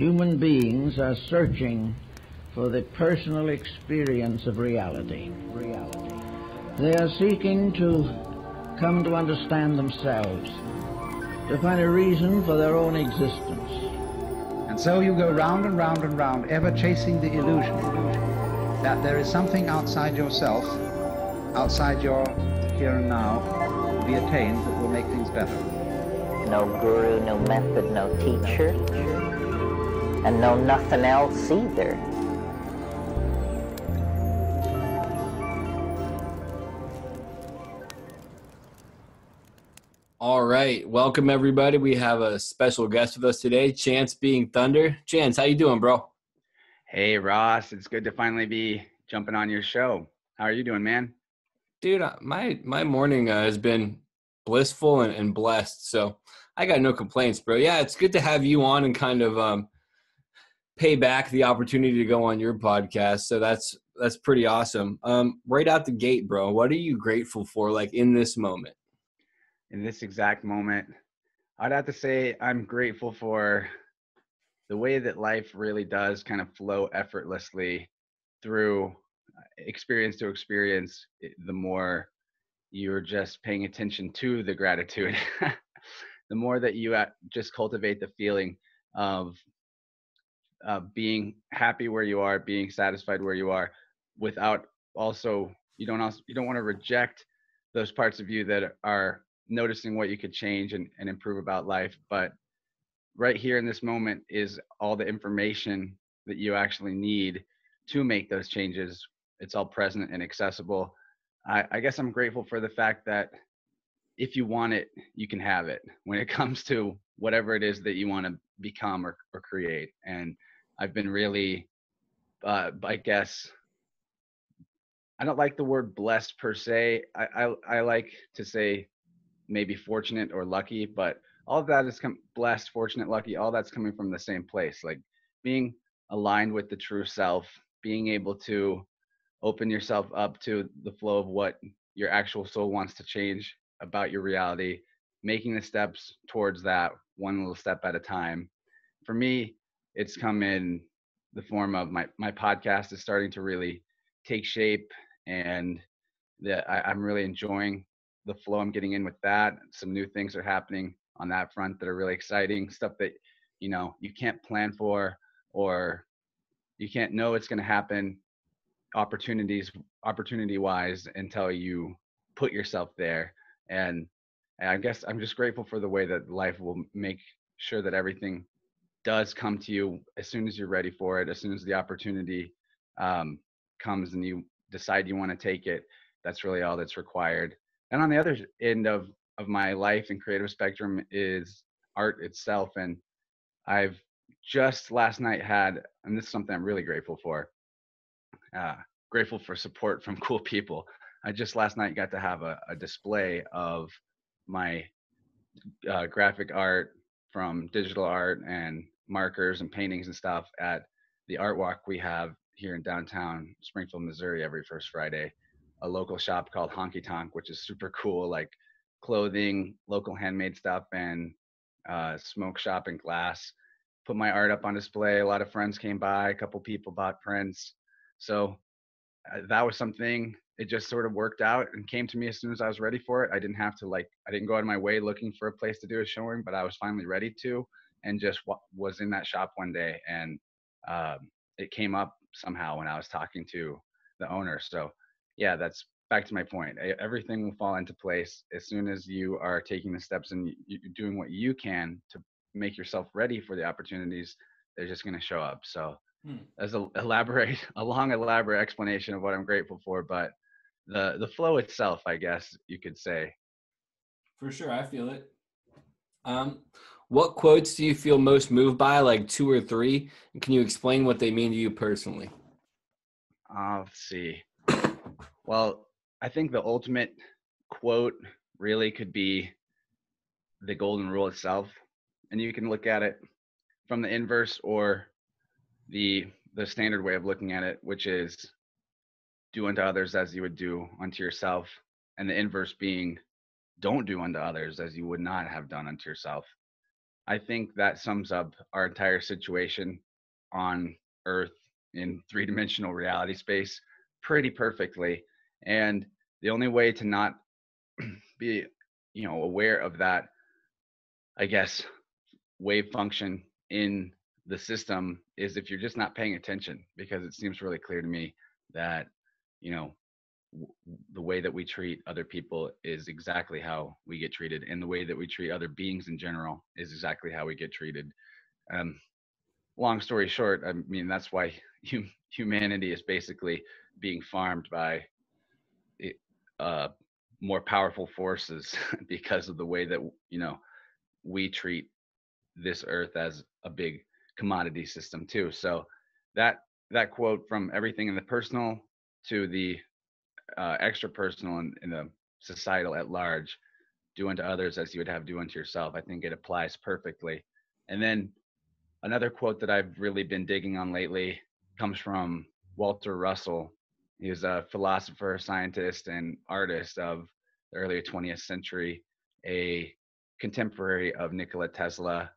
human beings are searching for the personal experience of reality. Reality. They are seeking to come to understand themselves, to find a reason for their own existence. And so you go round and round and round, ever chasing the illusion that there is something outside yourself, outside your here and now, to be attained that will make things better. No guru, no method, no teacher, and no nothing else either. All right, welcome everybody. We have a special guest with us today, Chance being Thunder. Chance, how you doing, bro? Hey Ross, it's good to finally be jumping on your show. How are you doing, man? Dude, uh, my my morning uh, has been blissful and, and blessed, so I got no complaints, bro. Yeah, it's good to have you on and kind of um, pay back the opportunity to go on your podcast. So that's that's pretty awesome. Um, right out the gate, bro. What are you grateful for, like in this moment? In this exact moment, I'd have to say I'm grateful for the way that life really does kind of flow effortlessly through uh, experience to experience. The more you're just paying attention to the gratitude, the more that you just cultivate the feeling of uh, being happy where you are, being satisfied where you are, without also you don't also you don't want to reject those parts of you that are noticing what you could change and, and improve about life but right here in this moment is all the information that you actually need to make those changes. It's all present and accessible. I, I guess i'm grateful for the fact that if you want it you can have it when it comes to whatever it is that you want to become or, or create and i've been really uh, i guess i don't like the word blessed per se I, I, I like to say maybe fortunate or lucky, but all of that is com- blessed, fortunate, lucky. All that's coming from the same place, like being aligned with the true self, being able to open yourself up to the flow of what your actual soul wants to change about your reality, making the steps towards that one little step at a time. For me, it's come in the form of my my podcast is starting to really take shape and that I'm really enjoying the flow I'm getting in with that. Some new things are happening on that front that are really exciting. Stuff that you know you can't plan for or you can't know it's going to happen opportunities opportunity wise until you put yourself there and, and i guess i'm just grateful for the way that life will make sure that everything does come to you as soon as you're ready for it as soon as the opportunity um, comes and you decide you want to take it that's really all that's required. And on the other end of of my life and creative spectrum is art itself and i've just last night had and this is something i'm really grateful for uh, grateful for support from cool people. I just last night got to have a, a display of my uh, graphic art from digital art and markers and paintings and stuff at the art walk we have here in downtown springfield missouri every first friday a local shop called Honky Tonk, which is super cool, like clothing, local handmade stuff, and uh, smoke shop and glass. Put my art up on display. A lot of friends came by. A couple people bought prints. So uh, that was something. It just sort of worked out and came to me as soon as I was ready for it. I didn't have to like. I didn't go out of my way looking for a place to do a showing, but I was finally ready to, and just w- was in that shop one day, and um, it came up somehow when I was talking to the owner. So yeah, that's back to my point. Everything will fall into place as soon as you are taking the steps and doing what you can to make yourself ready for the opportunities. They're just going to show up. So, hmm. as a elaborate, a long elaborate explanation of what I'm grateful for, but the the flow itself, I guess you could say. For sure, I feel it. Um, what quotes do you feel most moved by? Like two or three? And can you explain what they mean to you personally? Uh, let's see. Well, I think the ultimate quote really could be the golden rule itself. And you can look at it from the inverse or the the standard way of looking at it, which is do unto others as you would do unto yourself. And the inverse being don't do unto others as you would not have done unto yourself. I think that sums up our entire situation on Earth in three dimensional reality space pretty perfectly. And the only way to not be, you know, aware of that, I guess, wave function in the system is if you're just not paying attention, because it seems really clear to me that, you know, the way that we treat other people is exactly how we get treated and the way that we treat other beings in general is exactly how we get treated. Um, long story short i mean that's why hum- humanity is basically being farmed by uh, more powerful forces because of the way that you know we treat this earth as a big commodity system too. So that that quote from everything in the personal to the uh, extra personal and in the societal at large do unto others as you would have do unto yourself i think it applies perfectly. And then another quote that i've really been digging on lately comes from walter russell. He's a philosopher scientist and artist of the early 20th century a contemporary of nikola tesla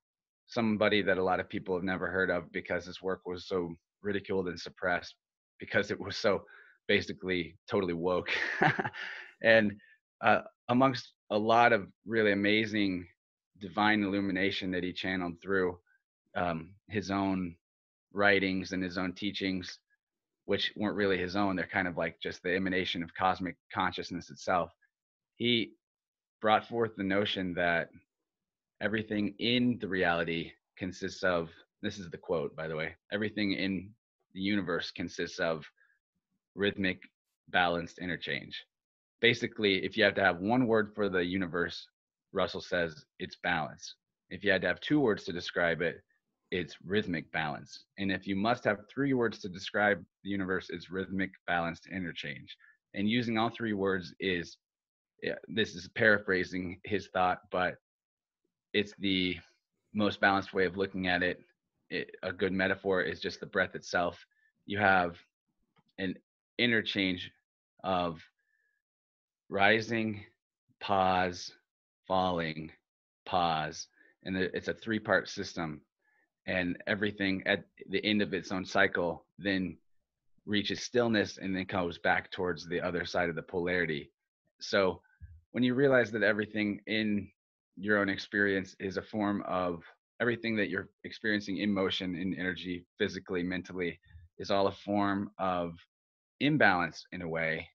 somebody that a lot of people have never heard of because his work was so ridiculed and suppressed because it was so basically totally woke. And uh, amongst a lot of really amazing divine illumination that he channeled through um, his own writings and his own teachings which weren't really his own they're kind of like just the emanation of cosmic consciousness itself he brought forth the notion that everything in the reality consists of this is the quote by the way everything in the universe consists of rhythmic, balanced interchange. Basically, if you have to have one word for the universe, Russell says it's balance. If you had to have two words to describe it, it's rhythmic balance. And if you must have three words to describe the universe, it's rhythmic, balanced interchange. And using all three words is, yeah, this is paraphrasing his thought, but it's the most balanced way of looking at it. it. A good metaphor is just the breath itself. You have an interchange of rising, pause, falling, pause. And it's a three part system. And everything at the end of its own cycle then reaches stillness and then comes back towards the other side of the polarity. So when you realize that everything in your own experience is a form of everything that you're experiencing in motion, in energy, physically, mentally, is all a form of imbalance in a way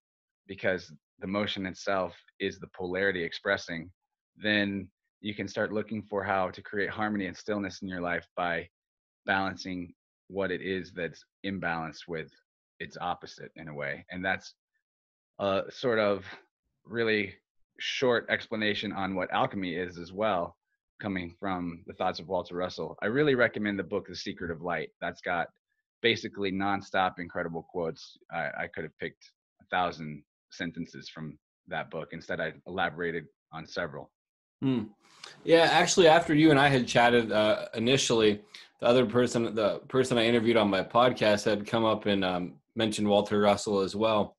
because the motion itself is the polarity expressing then you can start looking for how to create harmony and stillness in your life by balancing what it is that's imbalanced with its opposite in a way. And that's a sort of really short explanation on what alchemy is as well coming from the thoughts of walter russell. I really recommend the book the secret of light. That's got basically nonstop incredible quotes. I, I could have picked a thousand sentences from that book. Instead, I elaborated on several. Hmm. Yeah, actually, after you and I had chatted uh, initially, the other person, the person I interviewed on my podcast, had come up and um, mentioned Walter Russell as well,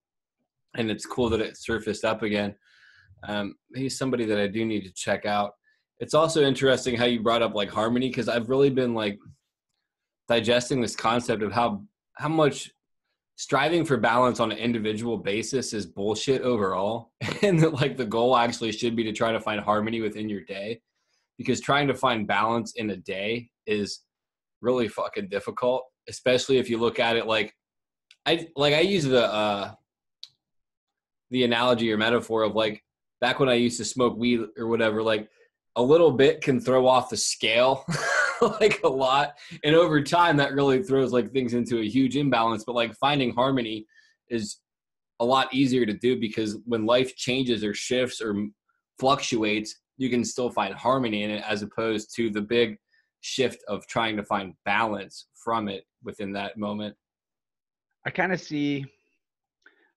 and it's cool that it surfaced up again. Um, he's somebody that I do need to check out. It's also interesting how you brought up like harmony because I've really been like digesting this concept of how how much striving for balance on an individual basis is bullshit overall. And that like the goal actually should be to try to find harmony within your day. Because trying to find balance in a day is really fucking difficult especially if you look at it like i like i use the uh the analogy or metaphor of like back when i used to smoke weed or whatever like a little bit can throw off the scale like a lot. And over time that really throws like things into a huge imbalance. But like finding harmony is a lot easier to do because when life changes or shifts or fluctuates you can still find harmony in it as opposed to the big shift of trying to find balance from it within that moment. I kind of see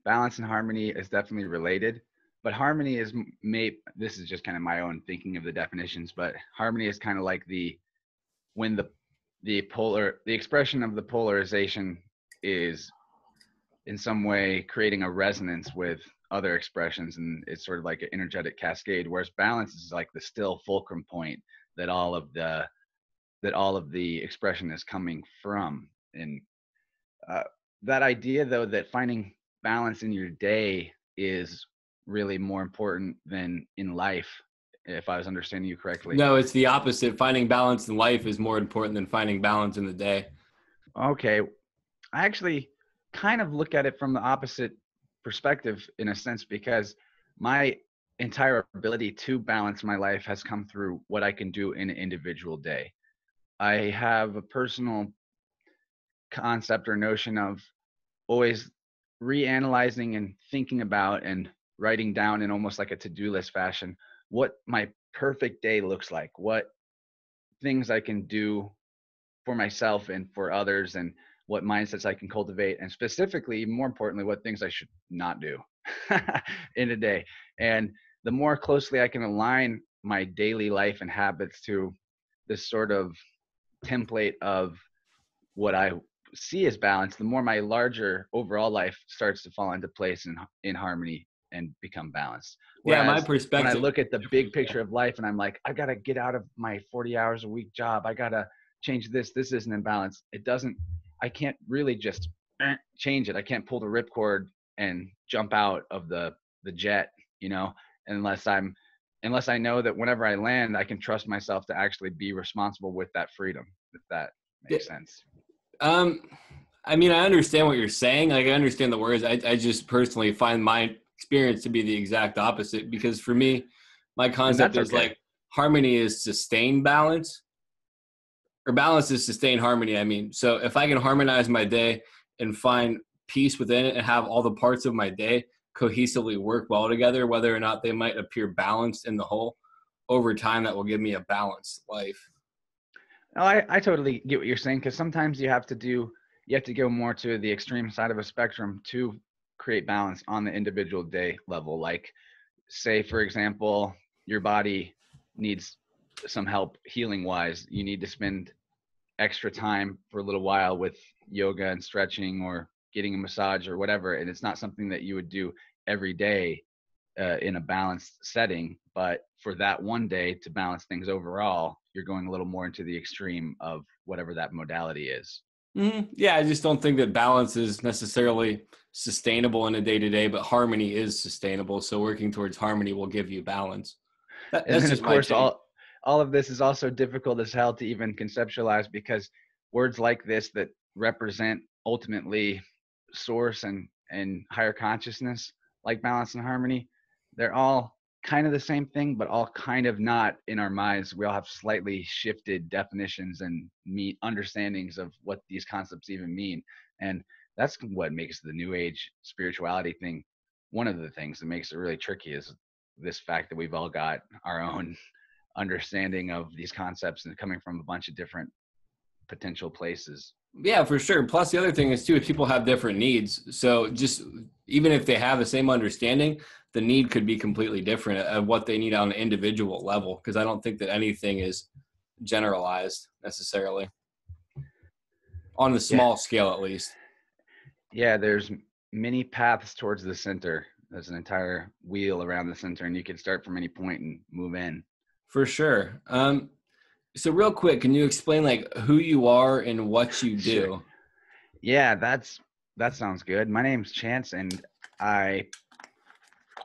balance and harmony is definitely related but harmony is may this is just kind of my own thinking of the definitions but harmony is kind of like the when the the polar the expression of the polarization is in some way creating a resonance with other expressions and it's sort of like an energetic cascade whereas balance is like the still fulcrum point that all of the that all of the expression is coming from. And uh, that idea though that finding balance in your day is really more important than in life if i was understanding you correctly No, it's the opposite. Finding balance in life is more important than finding balance in the day. okay i actually kind of look at it from the opposite perspective in a sense because my entire ability to balance my life has come through what i can do in an individual day i have a personal concept or notion of always reanalyzing and thinking about and writing down in almost like a to-do list fashion what my perfect day looks like what things i can do for myself and for others and what mindsets i can cultivate and specifically more importantly what things i should not do in a day. And the more closely i can align my daily life and habits to this sort of template of what i see as balance, the more my larger overall life starts to fall into place and in harmony and become balanced. yeah, my perspective. When I look at the big picture of life and I'm like, I gotta get out of my 40 hours a week job. I gotta change this. This isn't in balance. It doesn't. I can't really just eh, change it. I can't pull the ripcord and jump out of the the jet, you know, unless I'm unless I know that whenever I land, I can trust myself to actually be responsible with that freedom. If that makes sense. Um, I mean, I understand what you're saying. Like, I understand the words. I, I just personally find my experience to be the exact opposite because for me, my concept is okay. like harmony is sustained balance, or balance is sustained harmony. I mean, so if I can harmonize my day and find peace within it and have all the parts of my day cohesively work well together, whether or not they might appear balanced in the whole, over time, that will give me a balanced life. No, I, I totally get what you're saying because sometimes you have to do you have to go more to the extreme side of a spectrum to create balance on the individual day level. Like, say for example, your body needs some help healing wise. You need to spend extra time for a little while with yoga and stretching or getting a massage or whatever, and it's not something that you would do every day uh, in a balanced setting. But for that one day to balance things overall, you're going a little more into the extreme of whatever that modality is. Mhm. Yeah, I just don't think that balance is necessarily sustainable in a day to day, but harmony is sustainable. So working towards harmony will give you balance. That, And of course, all all of this is also difficult as hell to even conceptualize because words like this that represent ultimately source and and higher consciousness, like balance and harmony, they're all kind of the same thing, but all kind of not in our minds. We all have slightly shifted definitions and meet understandings of what these concepts even mean. And that's what makes the new age spirituality thing one of the things that makes it really tricky is this fact that we've all got our own understanding of these concepts and coming from a bunch of different potential places. Yeah, for sure. Plus, the other thing is too, people have different needs. So just even if they have the same understanding, the need could be completely different of what they need on an individual level. Because I don't think that anything is generalized necessarily on the small scale, at least. Yeah, there's many paths towards the center. There's an entire wheel around the center, and you can start from any point and move in. For sure. Um, so real quick, can you explain like who you are and what you do? Sure. Yeah, that's that sounds good. My name's Chance, and I,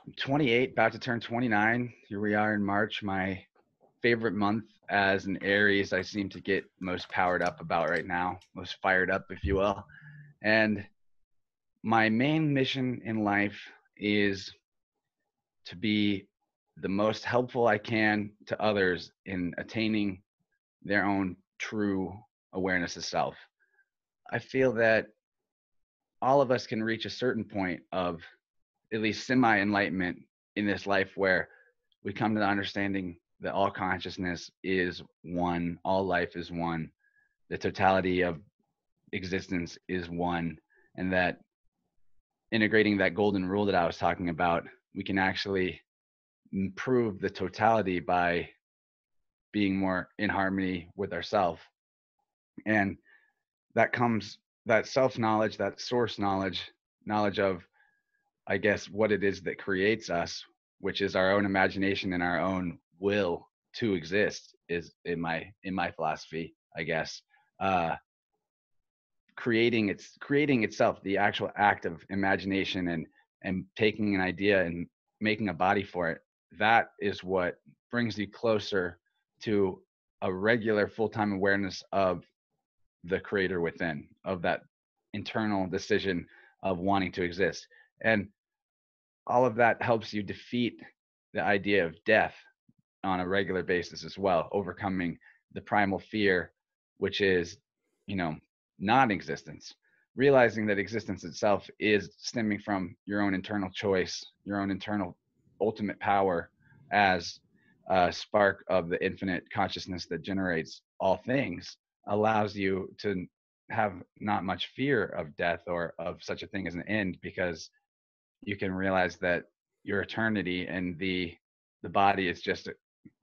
am 28, about to turn 29. Here we are in March. My favorite month as an Aries. I seem to get most powered up about right now, most fired up, if you will. And my main mission in life is to be the most helpful I can to others in attaining their own true awareness of self. I feel that all of us can reach a certain point of at least semi enlightenment in this life where we come to the understanding that all consciousness is one, all life is one, the totality of existence is one, and that integrating that golden rule that I was talking about, we can actually improve the totality by being more in harmony with ourselves. And that comes that self knowledge, that source knowledge, knowledge of, I guess, what it is that creates us, which is our own imagination and our own will to exist is in my in my philosophy i guess uh creating its creating itself the actual act of imagination and and taking an idea and making a body for it that is what brings you closer to a regular full-time awareness of the creator within of that internal decision of wanting to exist and all of that helps you defeat the idea of death on a regular basis as well overcoming the primal fear which is you know non-existence realizing that existence itself is stemming from your own internal choice your own internal ultimate power as a spark of the infinite consciousness that generates all things allows you to have not much fear of death or of such a thing as an end because you can realize that your eternity and the the body is just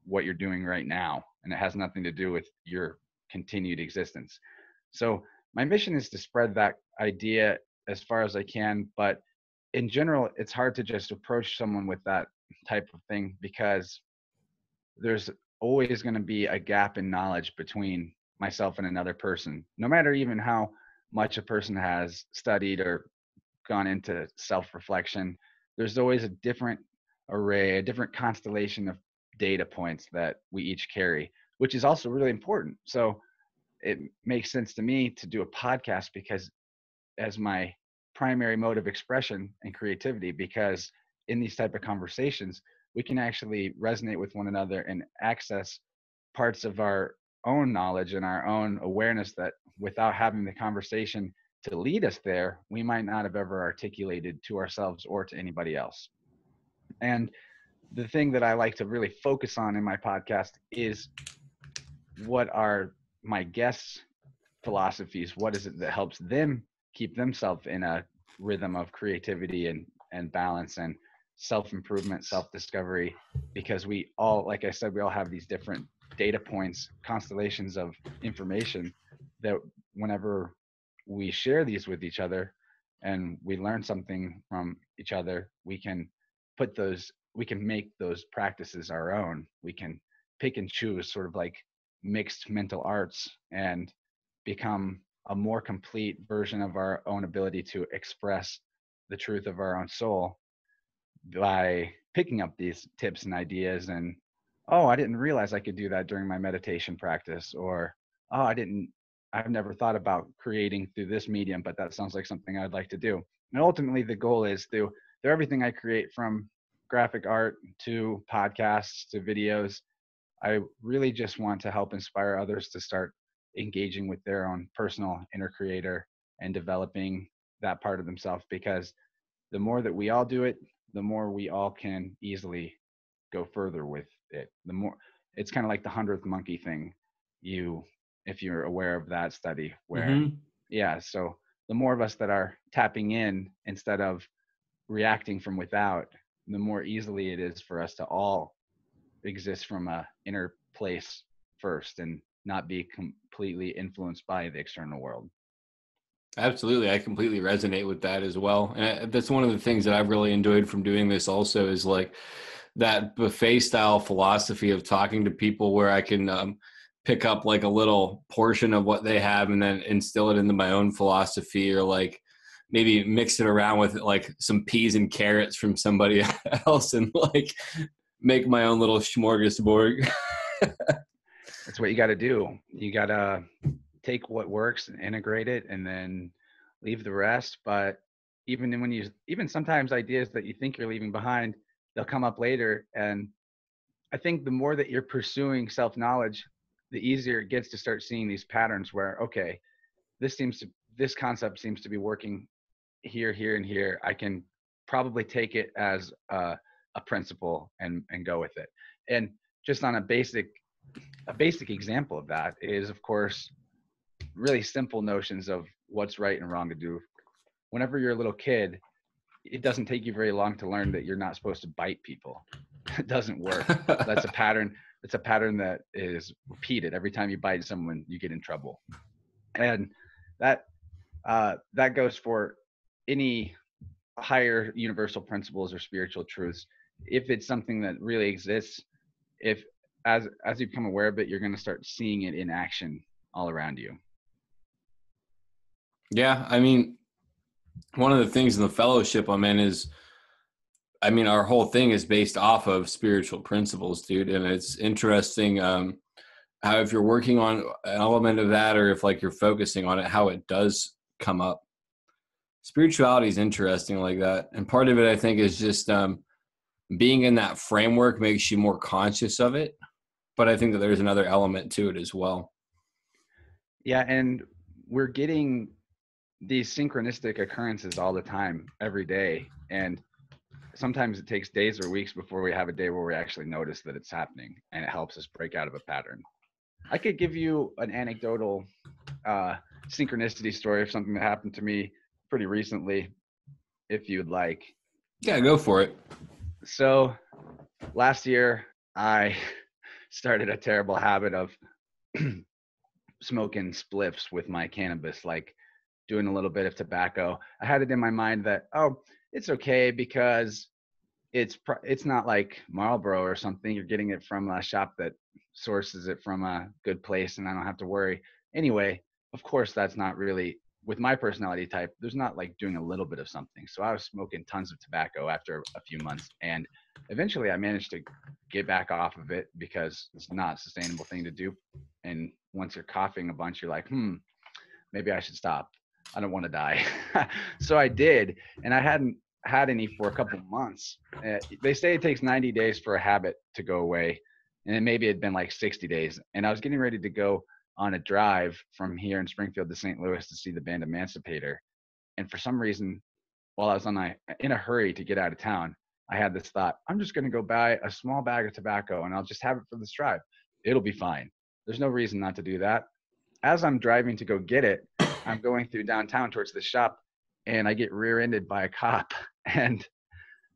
what you're doing right now and it has nothing to do with your continued existence. So my mission is to spread that idea as far as I can, but in general, it's hard to just approach someone with that type of thing because there's always going to be a gap in knowledge between myself and another person, no matter even how much a person has studied or gone into self reflection. There's always a different array, a different constellation of data points that we each carry, which is also really important. So it makes sense to me to do a podcast because as my primary mode of expression and creativity because in these type of conversations we can actually resonate with one another and access parts of our own knowledge and our own awareness that without having the conversation to lead us there we might not have ever articulated to ourselves or to anybody else. And the thing that i like to really focus on in my podcast is what are my guests philosophies? What is it that helps them keep themselves in a rhythm of creativity and and balance? And self improvement self discovery because we all like i said we all have these different data points constellations of information that whenever we share these with each other and we learn something from each other we can put those we can make those practices our own. We can pick and choose sort of like mixed mental arts and become a more complete version of our own ability to express the truth of our own soul by picking up these tips and ideas and oh i didn't realize i could do that during my meditation practice or oh i didn't i've never thought about creating through this medium but that sounds like something i'd like to do. And ultimately the goal is through through everything i create from graphic art to podcasts to videos I really just want to help inspire others to start engaging with their own personal inner creator and developing that part of themselves because the more that we all do it, the more we all can easily go further with it. The more it's kind of like the hundredth monkey thing. You, if you're aware of that study, where mm-hmm. yeah, so the more of us that are tapping in instead of reacting from without, the more easily it is for us to all exist from a inner place first and not be completely influenced by the external world absolutely i completely resonate with that as well and that's one of the things that i've really enjoyed from doing this also is like that buffet style philosophy of talking to people where i can um, pick up like a little portion of what they have and then instill it into my own philosophy or like maybe mix it around with like some peas and carrots from somebody else and like make my own little smorgasbord. That's what you got to do. You got to take what works and integrate it and then leave the rest. But even when you, even sometimes ideas that you think you're leaving behind, they'll come up later. And I think the more that you're pursuing self knowledge, the easier it gets to start seeing these patterns where, okay, this seems to, this concept seems to be working here, here, and here. I can probably take it as a a principle and and go with it and just on a basic a basic example of that is of course really simple notions of what's right and wrong to do. Whenever you're a little kid it doesn't take you very long to learn that you're not supposed to bite people. It doesn't work. That's a pattern it's a pattern that is repeated. Every time you bite someone you get in trouble. And that uh, that goes for any higher universal principles or spiritual truths. If it's something that really exists if as as you become aware of it, you're going to start seeing it in action all around you. Yeah, I mean, one of the things in the fellowship I'm in is, I mean, our whole thing is based off of spiritual principles, dude, and it's interesting um, how if you're working on an element of that, or if like you're focusing on it, how it does come up. Spirituality is interesting like that, and part of it, I think, is just um, being in that framework makes you more conscious of it. But I think that there's another element to it as well. Yeah, and we're getting these synchronistic occurrences all the time, every day. And sometimes it takes days or weeks before we have a day where we actually notice that it's happening and it helps us break out of a pattern. I could give you an anecdotal uh, synchronicity story of something that happened to me pretty recently, if you'd like. Yeah, go for it. So last year, I started a terrible habit of smoking spliffs with my cannabis, like doing a little bit of tobacco. I had it in my mind that oh, it's okay because it's it's not like Marlboro or something. You're getting it from a shop that sources it from a good place, and I don't have to worry. Anyway, of course, that's not really with my personality type. There's not like doing a little bit of something. So I was smoking tons of tobacco after a few months, and eventually I managed to get back off of it because it's not a sustainable thing to do. And once you're coughing a bunch, you're like, hmm, maybe I should stop. I don't want to die. so I did, and I hadn't had any for a couple months. Uh, they say it takes 90 days for a habit to go away, and it maybe it'd been like 60 days. And I was getting ready to go on a drive from here in Springfield to St. Louis to see the band Emancipator, and for some reason, while I was on my in a hurry to get out of town, I had this thought: I'm just going to go buy a small bag of tobacco, and I'll just have it for this drive. It'll be fine. There's no reason not to do that. As I'm driving to go get it, I'm going through downtown towards the shop and I get rear-ended by a cop. And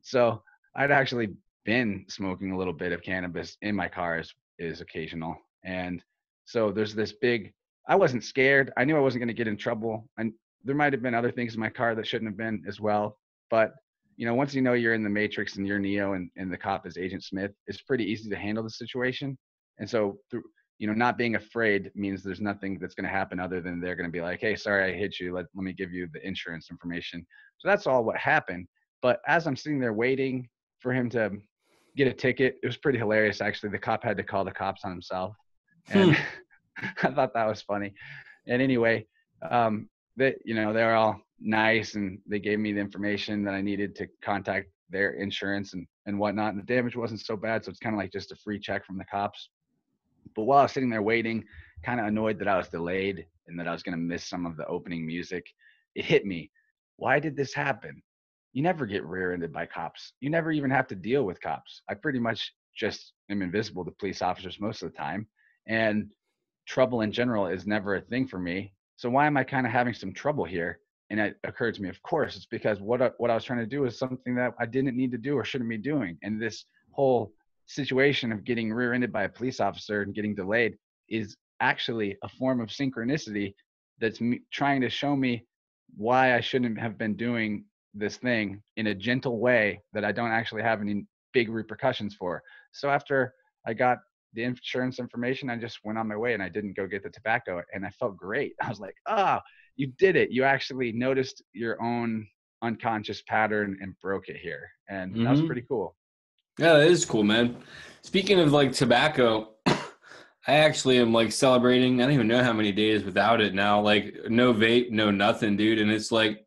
so I'd actually been smoking a little bit of cannabis in my car is, is occasional. And so there's this big, I wasn't scared. I knew I wasn't going to get in trouble. And there might have been other things in my car that shouldn't have been as well. But, you know, once you know you're in the matrix and you're Neo and, and the cop is Agent Smith, it's pretty easy to handle the situation. And so through, you know, not being afraid means there's nothing that's going to happen other than they're going to be like, hey, sorry, I hit you. Let, let me give you the insurance information. So that's all what happened. But as I'm sitting there waiting for him to get a ticket, it was pretty hilarious, actually. The cop had to call the cops on himself. And hmm. I thought that was funny. And anyway, um, they, you know, they were all nice and they gave me the information that I needed to contact their insurance and, and whatnot. And the damage wasn't so bad. So it's kind of like just a free check from the cops. But while I was sitting there waiting, kind of annoyed that I was delayed and that I was going to miss some of the opening music, it hit me. Why did this happen? You never get rear ended by cops. You never even have to deal with cops. I pretty much just am invisible to police officers most of the time. And trouble in general is never a thing for me. So why am I kind of having some trouble here? And it occurred to me, of course, it's because what I, what I was trying to do is something that I didn't need to do or shouldn't be doing. And this whole situation of getting rear-ended by a police officer and getting delayed is actually a form of synchronicity that's me, trying to show me why I shouldn't have been doing this thing in a gentle way that I don't actually have any big repercussions for. So after I got the insurance information, I just went on my way and I didn't go get the tobacco and I felt great. I was like, "Ah, oh, you did it. You actually noticed your own unconscious pattern and broke it here." And mm-hmm. that was mm-hmm. pretty cool. Yeah, that is cool, man. Speaking of like tobacco, I actually am like celebrating. I don't even know how many days without it now. Like no vape, no nothing, dude. And it's like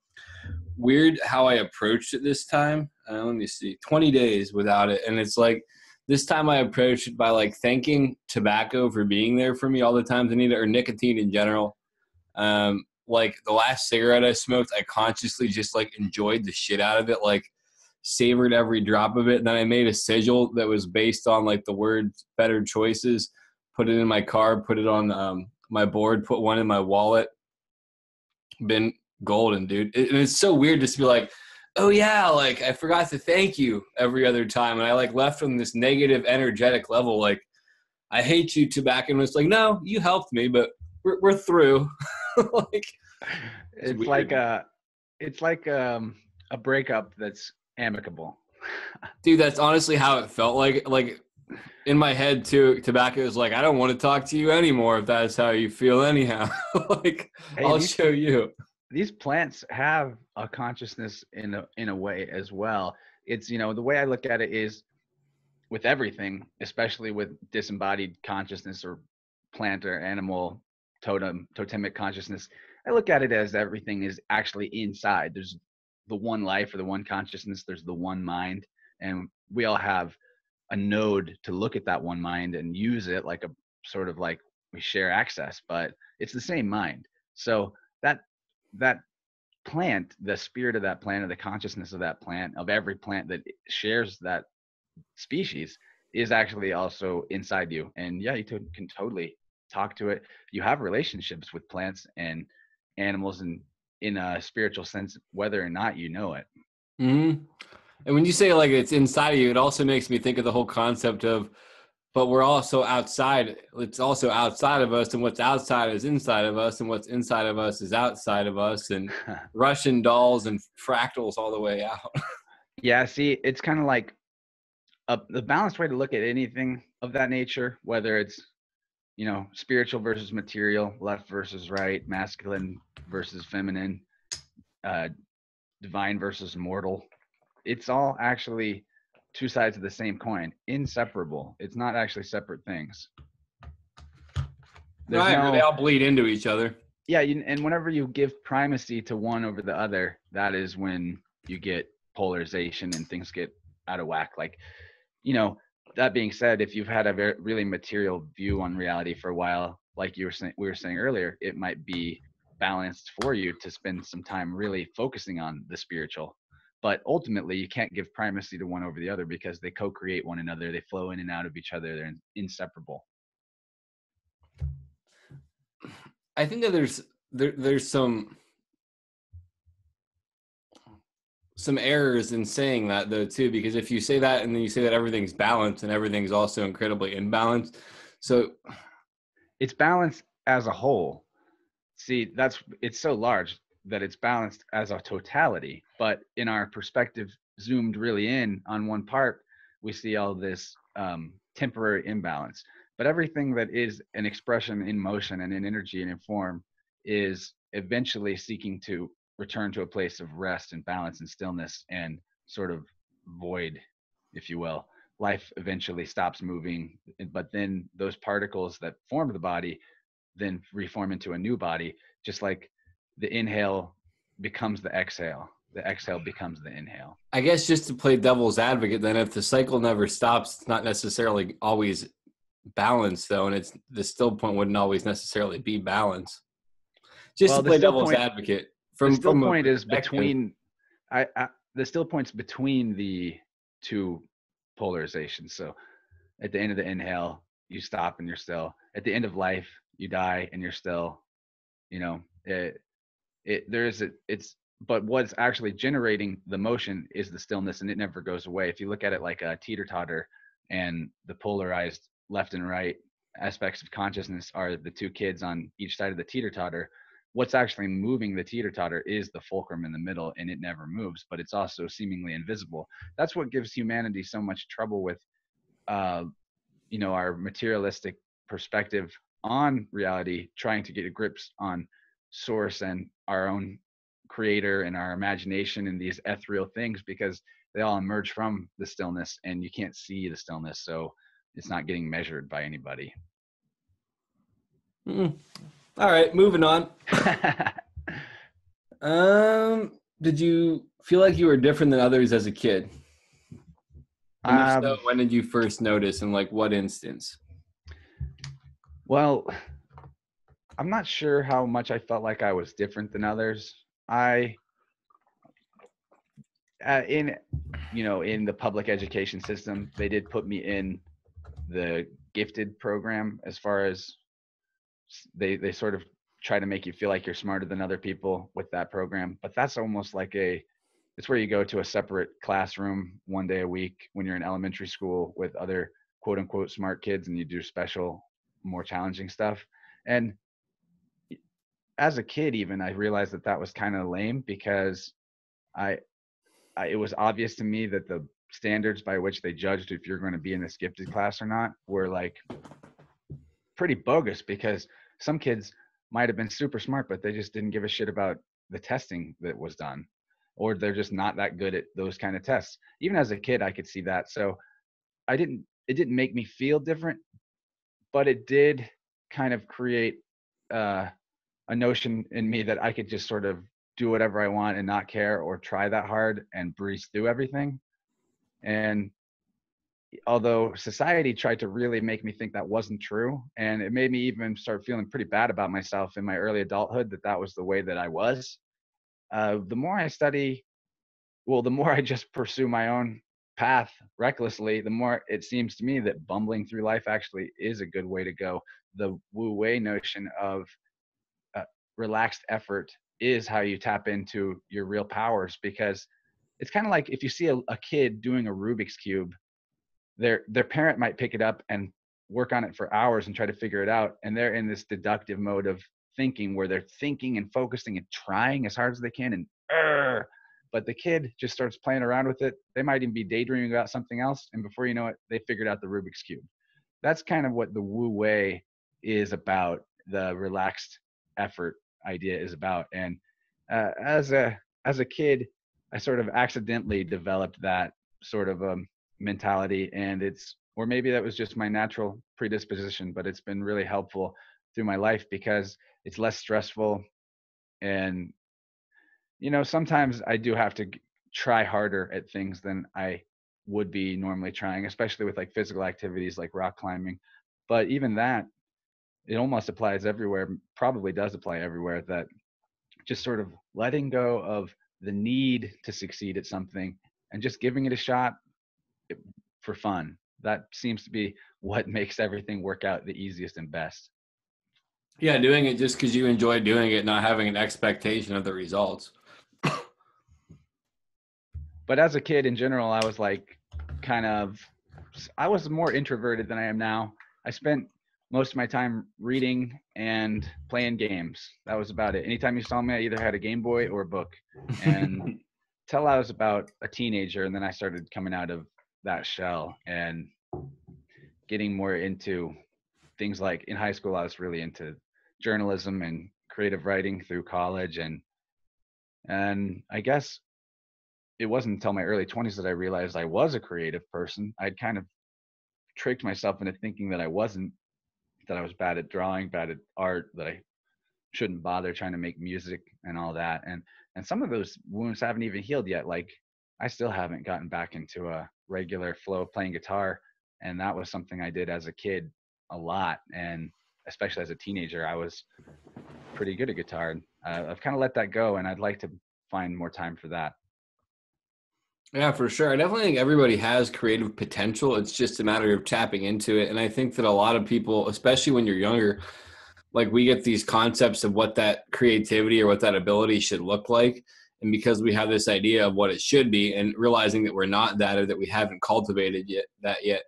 weird how I approached it this time. Uh, let me see, twenty days without it, and it's like this time I approached it by like thanking tobacco for being there for me all the times I need it, or nicotine in general. Um, like the last cigarette I smoked, I consciously just like enjoyed the shit out of it. Like savored every drop of it. And then I made a sigil that was based on like the word better choices, put it in my car, put it on um, my board, put one in my wallet. Been golden, dude. It, and it's so weird just to be like, oh yeah, like I forgot to thank you every other time. And I like left from this negative energetic level, like, I hate you, tobacco. And it's like, no, you helped me, but we're, we're through. like, it's, it's like a, it's like um, a breakup that's amicable. Dude, that's honestly how it felt like. Like in my head too, tobacco is like, I don't want to talk to you anymore if that's how you feel anyhow. like Hey, I'll these- show you. these plants have a consciousness in a in a way as well. It's you know the way I look at it is with everything, especially with disembodied consciousness or plant or animal totem totemic consciousness. I look at it as everything is actually inside. There's the one life or the one consciousness. There's the one mind, and we all have a node to look at that one mind and use it like a sort of like we share access, but it's the same mind. So that that plant, the spirit of that plant, or the consciousness of that plant, of every plant that shares that species, is actually also inside you. And yeah, you can totally talk to it. You have relationships with plants and animals, and in a spiritual sense, whether or not you know it. hmm And when you say like it's inside of you, it also makes me think of the whole concept of, but we're also outside. It's also outside of us, and what's outside is inside of us, and what's inside of us is outside of us, and Russian dolls and fractals all the way out. Yeah, see, it's kind of like a, the balanced way to look at anything of that nature, whether it's, you know, spiritual versus material, left versus right, masculine versus feminine, uh, divine versus mortal. It's all actually two sides of the same coin, inseparable. It's not actually separate things. There's right, no- they all bleed into each other. yeah you, and whenever you give primacy to one over the other that is when you get polarization and things get out of whack like you know that being said if you've had a very really material view on reality for a while like you were saying we were saying earlier it might be balanced for you to spend some time really focusing on the spiritual but ultimately you can't give primacy to one over the other because they co-create one another they flow in and out of each other they're inseparable I think that there's there, there's some some errors in saying that though too because if you say that and then you say that everything's balanced and everything's also incredibly imbalanced so it's balanced as a whole. See, that's it's so large that it's balanced as a totality. But in our perspective, zoomed really in on one part, we see all this um, temporary imbalance. But everything that is an expression in motion and in energy and in form is eventually seeking to return to a place of rest and balance and stillness and sort of void, if you will life eventually stops moving but then those particles that form the body then reform into a new body just like the inhale becomes the exhale the exhale becomes the inhale. I guess just to play devil's advocate then if the cycle never stops it's not necessarily always balanced though and it's the still point wouldn't always necessarily be balanced. Just Well, to play devil's point- advocate the still from point is between I, I the still points between the two polarizations. So at the end of the inhale you stop and you're still. At the end of life you die and you're still you know it it there's a it's but what's actually generating the motion is the stillness and it never goes away. If you look at it like a teeter totter and the polarized left and right aspects of consciousness are the two kids on each side of the teeter totter what's actually moving the teeter totter is the fulcrum in the middle and it never moves but it's also seemingly invisible. That's what gives humanity so much trouble with uh you know our materialistic perspective on reality trying to get a grips on source and our own creator and our imagination and these ethereal things because they all emerge from the stillness and you can't see the stillness so it's not getting measured by anybody. Mm. all right moving on. Um did you feel like you were different than others as a kid? And if so, Um, when did you first notice and like what instance Well, I'm not sure how much I felt like I was different than others. I, uh, in, you know, in the public education system, they did put me in the gifted program as far as they they sort of try to make you feel like you're smarter than other people with that program. But that's almost like a, it's where you go to a separate classroom one day a week when you're in elementary school with other quote unquote smart kids and you do special more challenging stuff and as a kid even i realized that that was kind of lame because I, I it was obvious to me that the standards by which they judged if you're going to be in this gifted class or not were like pretty bogus because some kids might have been super smart but they just didn't give a shit about the testing that was done or they're just not that good at those kind of tests. Even as a kid i could see that so i didn't it didn't make me feel different but it did kind of create uh, a notion in me that i could just sort of do whatever i want and not care or try that hard and breeze through everything. And although society tried to really make me think that wasn't true and it made me even start feeling pretty bad about myself in my early adulthood that that was the way that i was uh, the more i study well the more i just pursue my own path recklessly the more it seems to me that bumbling through life actually is a good way to go the wu wei notion of uh, relaxed effort is how you tap into your real powers because it's kind of like if you see a, a kid doing a rubik's cube their their parent might pick it up and work on it for hours and try to figure it out and they're in this deductive mode of thinking where they're thinking and focusing and trying as hard as they can and Arr! But the kid just starts playing around with it. They might even be daydreaming about something else and before you know it they figured out the rubik's cube. That's kind of what the wu wei is about the relaxed effort idea is about and uh, as a as a kid i sort of accidentally developed that sort of um, mentality and it's or maybe that was just my natural predisposition but it's been really helpful through my life because it's less stressful and you know sometimes i do have to try harder at things than i would be normally trying especially with like physical activities like rock climbing but even that it almost applies everywhere probably does apply everywhere that just sort of letting go of the need to succeed at something and just giving it a shot for fun. That seems to be what makes everything work out the easiest and best. Yeah, doing it just because you enjoy doing it, not having an expectation of the results. But as a kid in general, I was like kind of, I was more introverted than I am now. I spent most of my time reading and playing games. That was about it. Anytime you saw me, I either had a Game Boy or a book. And till I was about a teenager, and then I started coming out of that shell and getting more into things like in high school i was really into journalism and creative writing through college and and i guess it wasn't until my early 20s that i realized i was a creative person. I'd kind of tricked myself into thinking that i wasn't that i was bad at drawing bad at art that i shouldn't bother trying to make music and all that and and some of those wounds haven't even healed yet like i still haven't gotten back into a regular flow of playing guitar and that was something i did as a kid a lot and especially as a teenager i was pretty good at guitar uh, i've kind of let that go and i'd like to find more time for that yeah for sure. I definitely think everybody has creative potential. It's just a matter of tapping into it. And i think that a lot of people especially when you're younger like we get these concepts of what that creativity or what that ability should look like. And because we have this idea of what it should be and realizing that we're not that or that we haven't cultivated yet that yet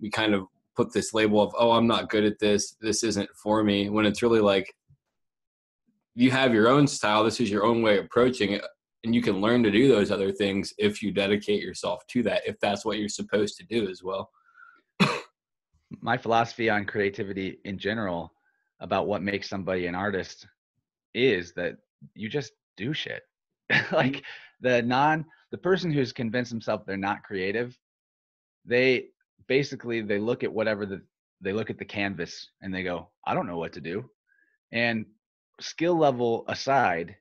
we kind of put this label of oh i'm not good at this. This isn't for me. When it's really like you have your own style. This is your own way of approaching it and you can learn to do those other things if you dedicate yourself to that if that's what you're supposed to do as well. My philosophy on creativity in general about what makes somebody an artist is that you just do shit. Like mm. the non the person who's convinced themselves they're not creative they basically they look at whatever the they look at the canvas and they go i don't know what to do. And skill level aside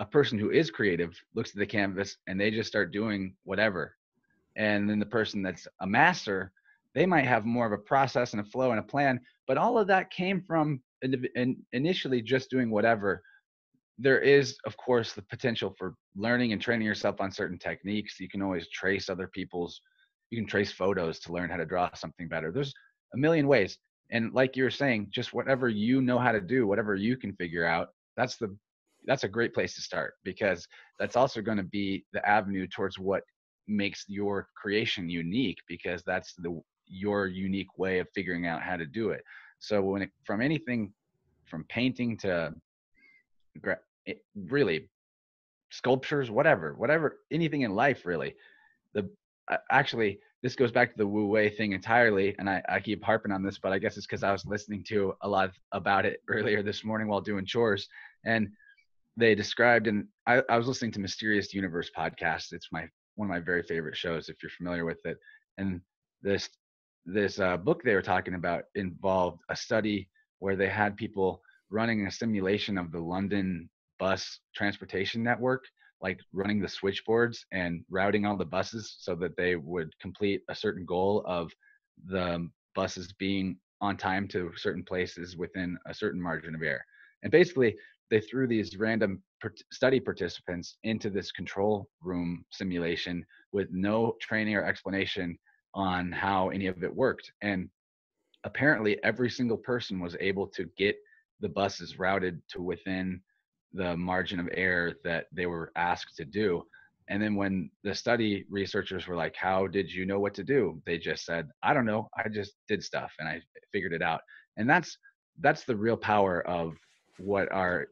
a person who is creative looks at the canvas and they just start doing whatever. And then the person that's a master they might have more of a process and a flow and a plan but all of that came from initially just doing whatever. There is of course the potential for learning and training yourself on certain techniques. You can always trace other people's you can trace photos to learn how to draw something better. There's a million ways. And like you were saying just whatever you know how to do whatever you can figure out that's the that's a great place to start because that's also going to be the avenue towards what makes your creation unique because that's the your unique way of figuring out how to do it. So when it from anything from painting to it, really sculptures whatever whatever anything in life really the actually this goes back to the wu wei thing entirely and I, I keep harping on this but i guess it's because i was listening to a lot about it earlier this morning while doing chores and they described and I, I was listening to mysterious universe podcast it's my one of my very favorite shows if you're familiar with it and this this uh, book they were talking about involved a study where they had people running a simulation of the london bus transportation network like running the switchboards and routing all the buses so that they would complete a certain goal of the buses being on time to certain places within a certain margin of error. And basically, they threw these random study participants into this control room simulation with no training or explanation on how any of it worked. And apparently, every single person was able to get the buses routed to within the margin of error that they were asked to do. And then when the study researchers were like, How did you know what to do? They just said, I don't know. I just did stuff and I figured it out. And that's that's the real power of what our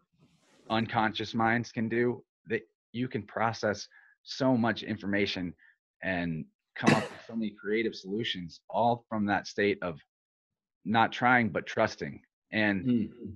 unconscious minds can do. That you can process so much information and come up with so many creative solutions all from that state of not trying but trusting. And mm-hmm.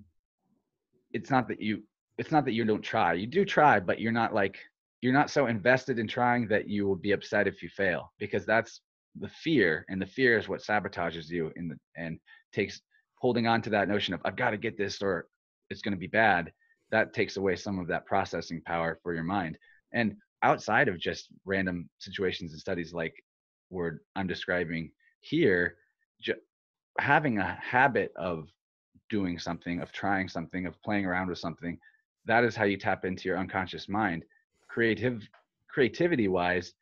it's not that you it's not that you don't try. You do try, but you're not like you're not so invested in trying that you will be upset if you fail because that's the fear and the fear is what sabotages you in the and takes holding on to that notion of I've got to get this or it's going to be bad that takes away some of that processing power for your mind. And outside of just random situations and studies like where I'm describing here ju- having a habit of doing something of trying something of playing around with something that is how you tap into your unconscious mind. Creative creativity wise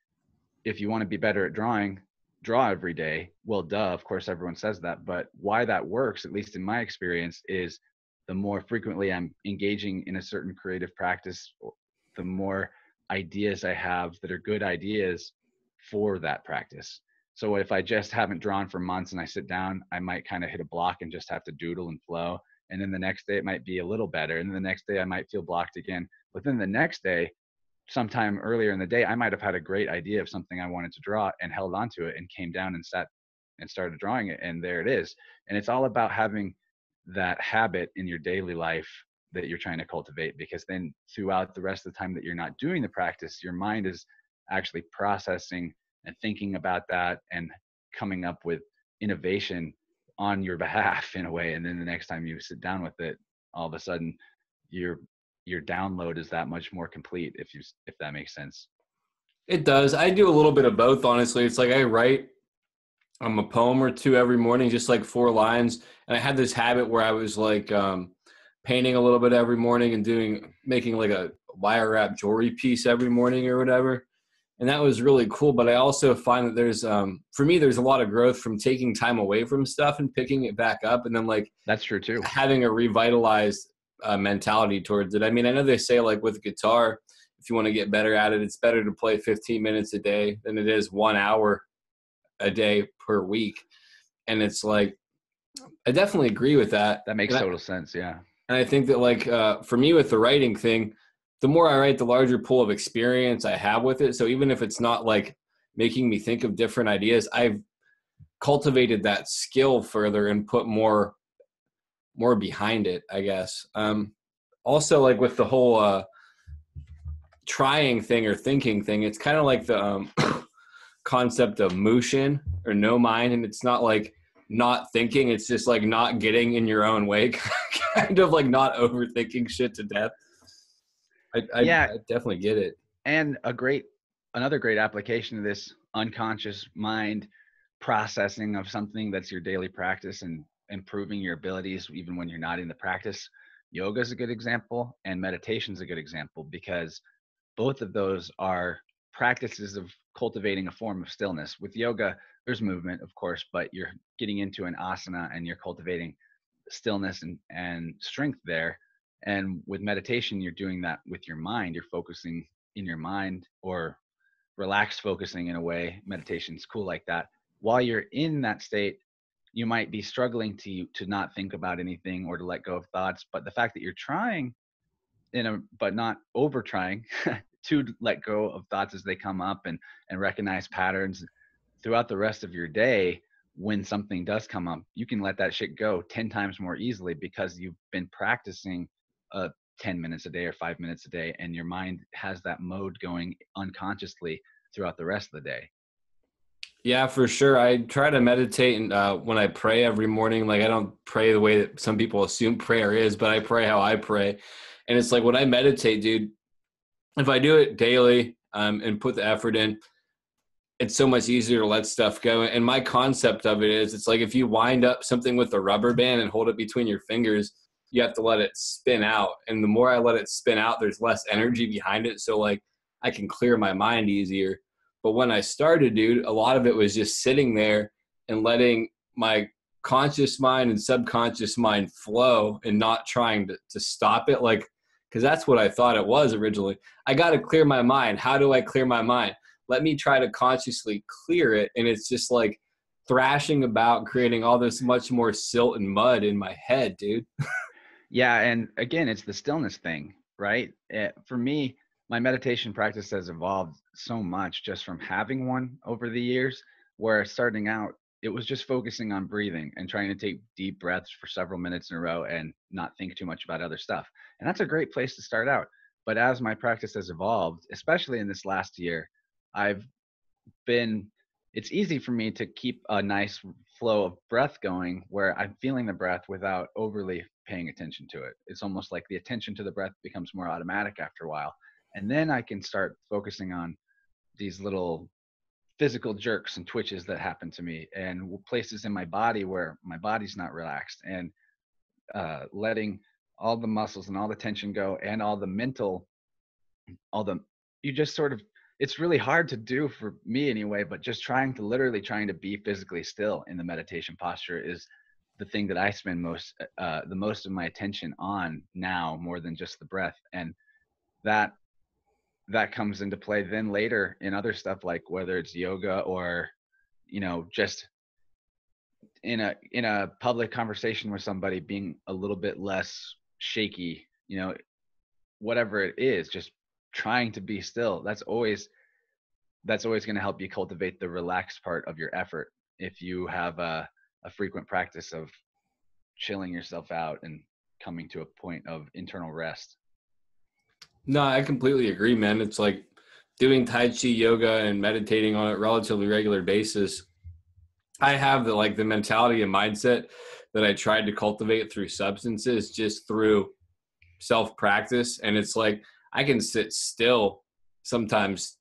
if you want to be better at drawing draw every day. Well duh of course everyone says that but why that works at least in my experience is the more frequently i'm engaging in a certain creative practice the more ideas i have that are good ideas for that practice. So if i just haven't drawn for months and i sit down i might kind of hit a block and just have to doodle and flow and then the next day it might be a little better and then the next day i might feel blocked again but then the next day sometime earlier in the day i might have had a great idea of something i wanted to draw and held on to it and came down and sat and started drawing it and there it is. And it's all about having that habit in your daily life that you're trying to cultivate because then throughout the rest of the time that you're not doing the practice your mind is actually processing and thinking about that and coming up with innovation on your behalf in a way and then the next time you sit down with it all of a sudden your your download is that much more complete if you if that makes sense. It does. I do a little bit of both honestly. It's like i write um, a poem or two every morning just like four lines. And i had this habit where i was like um, painting a little bit every morning and doing making like a wire wrap jewelry piece every morning or whatever. And that was really cool but i also find that there's um for me there's a lot of growth from taking time away from stuff and picking it back up and then like that's true too. having a revitalized uh, mentality towards it. I mean i know they say like with guitar if you want to get better at it it's better to play 15 minutes a day than it is one hour a day per week and it's like i definitely agree with that that makes and total I, sense yeah and i think that like uh, for me with the writing thing the more I write, the larger pool of experience I have with it. So even if it's not like making me think of different ideas, I've cultivated that skill further and put more more behind it, I guess. Um, also, like with the whole uh, trying thing or thinking thing, it's kind of like the um, concept of mushin or no mind, and it's not like not thinking; it's just like not getting in your own way, kind of like not overthinking shit to death. I, I, yeah, I definitely get it. And a great, another great application of this unconscious mind processing of something that's your daily practice and improving your abilities even when you're not in the practice. Yoga is a good example, and meditation is a good example because both of those are practices of cultivating a form of stillness. With yoga, there's movement, of course, but you're getting into an asana and you're cultivating stillness and, and strength there. And with meditation, you're doing that with your mind. You're focusing in your mind or relaxed focusing in a way. Meditation's cool like that. While you're in that state, you might be struggling to to not think about anything or to let go of thoughts. But the fact that you're trying in a but not over trying to let go of thoughts as they come up and and recognize patterns throughout the rest of your day when something does come up you can let that shit go 10 times more easily because you've been practicing uh, 10 minutes a day or 5 minutes a day and your mind has that mode going unconsciously throughout the rest of the day yeah, for sure. I try to meditate and uh, when I pray every morning, like I don't pray the way that some people assume prayer is, but I pray how I pray. And it's like when I meditate, dude, if I do it daily um, and put the effort in, it's so much easier to let stuff go. And my concept of it is it's like if you wind up something with a rubber band and hold it between your fingers, you have to let it spin out. And the more I let it spin out, there's less energy behind it. So, like, I can clear my mind easier. But when I started, dude, a lot of it was just sitting there and letting my conscious mind and subconscious mind flow and not trying to, to stop it. Like, because that's what I thought it was originally. I got to clear my mind. How do I clear my mind? Let me try to consciously clear it. And it's just like thrashing about, creating all this much more silt and mud in my head, dude. yeah. And again, it's the stillness thing, right? It, eh, for me, my meditation practice has evolved so much just from having one over the years where starting out it was just focusing on breathing and trying to take deep breaths for several minutes in a row and not think too much about other stuff and that's a great place to start out but as my practice has evolved especially in this last year i've been it's easy for me to keep a nice flow of breath going where i'm feeling the breath without overly paying attention to it. It's almost like the attention to the breath becomes more automatic after a while and then i can start focusing on these little physical jerks and twitches that happen to me and places in my body where my body's not relaxed and uh, letting all the muscles and all the tension go and all the mental all the you just sort of it's really hard to do for me anyway but just trying to literally trying to be physically still in the meditation posture is the thing that i spend most uh, the most of my attention on now more than just the breath and that that comes into play then later in other stuff like whether it's yoga or you know just in a in a public conversation with somebody being a little bit less shaky you know whatever it is just trying to be still that's always that's always going to help you cultivate the relaxed part of your effort. If you have a, a frequent practice of chilling yourself out and coming to a point of internal rest no, I completely agree, man. It's like doing Tai Chi yoga and meditating on a relatively regular basis. I have the like the mentality and mindset that I tried to cultivate through substances just through self practice. And it's like I can sit still sometimes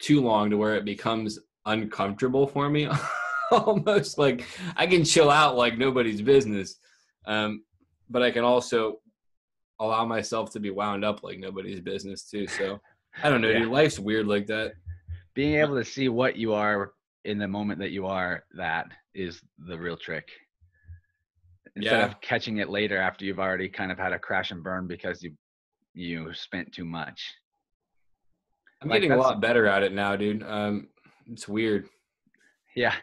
too long to where it becomes uncomfortable for me. Almost like I can chill out like nobody's business. Um, but I can also allow myself to be wound up like nobody's business too. So I don't know, yeah. dude. Life's weird like that. Being able to see what you are in the moment that you are, that is the real trick. Instead yeah. of catching it later after you've already kind of had a crash and burn because you you spent too much. I'm like getting a lot better at it now, dude. Um, it's weird. Yeah.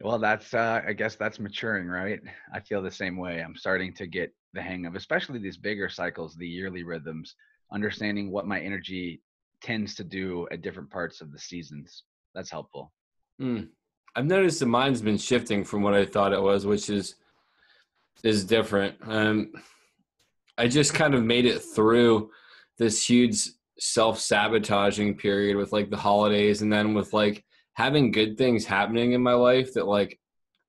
Well, that's uh, I guess that's maturing, right? I feel the same way. I'm starting to get the hang of, especially these bigger cycles, the yearly rhythms, understanding what my energy tends to do at different parts of the seasons. That's helpful. Mm. I've noticed the mind's been shifting from what I thought it was, which is is different. Um, I just kind of made it through this huge self sabotaging period with like the holidays, and then with like having good things happening in my life that like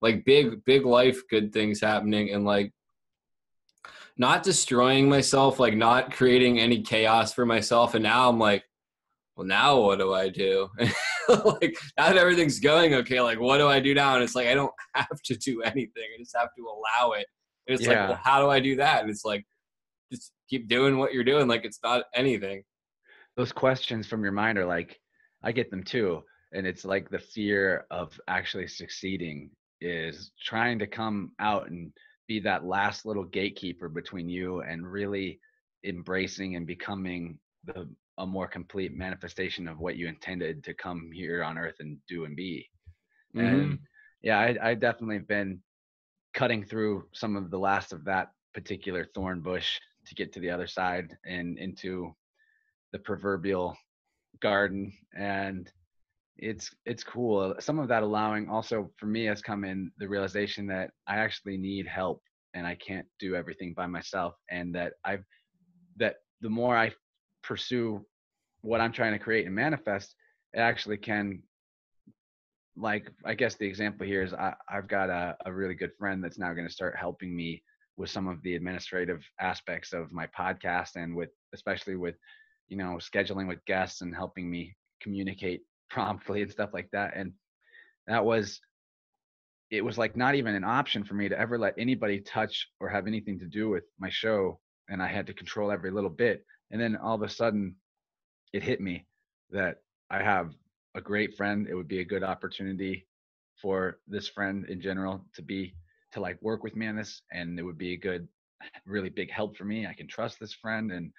like big big life good things happening and like not destroying myself, like not creating any chaos for myself. And now I'm like, well, now what do I do? like now that everything's going okay, like what do I do now? And it's like I don't have to do anything. I just have to allow it. And it's yeah. like, well, how do I do that? And it's like, just keep doing what you're doing. Like it's not anything. Those questions from your mind are like, I get them too. And it's like the fear of actually succeeding is trying to come out and be that last little gatekeeper between you and really embracing and becoming the a more complete manifestation of what you intended to come here on earth and do and be mm-hmm. and yeah I, I definitely have been cutting through some of the last of that particular thorn bush to get to the other side and into the proverbial garden and it's it's cool uh, some of that allowing also for me has come in the realization that i actually need help and i can't do everything by myself and that i've that the more i pursue what i'm trying to create and manifest it actually can like i guess the example here is I, i've got a, a really good friend that's now going to start helping me with some of the administrative aspects of my podcast and with especially with you know scheduling with guests and helping me communicate promptly and stuff like that and that was it was like not even an option for me to ever let anybody touch or have anything to do with my show and i had to control every little bit and then all of a sudden it hit me that i have a great friend it would be a good opportunity for this friend in general to be to like work with me on this and it would be a good really big help for me i can trust this friend and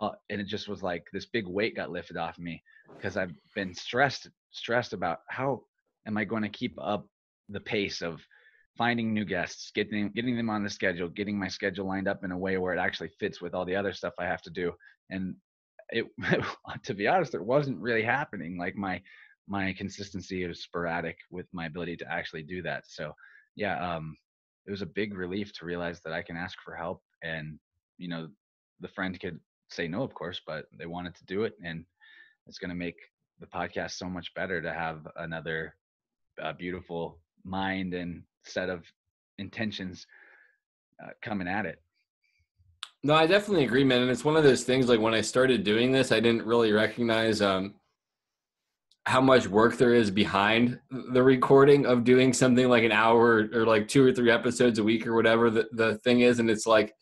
uh, and it just was like this big weight got lifted off me because I've been stressed stressed about how am I going to keep up the pace of finding new guests, getting getting them on the schedule, getting my schedule lined up in a way where it actually fits with all the other stuff I have to do. And it to be honest, it wasn't really happening. Like my my consistency was sporadic with my ability to actually do that. So yeah, um, it was a big relief to realize that I can ask for help and you know the friend could say no, of course, but they wanted to do it, and it's going to make the podcast so much better to have another uh, beautiful mind and set of intentions uh, coming at it. No, I definitely agree, man. And it's one of those things like when I started doing this, I didn't really recognize um, how much work there is behind the recording of doing something like an hour or, like two or three episodes a week or whatever the, the thing is. And it's like,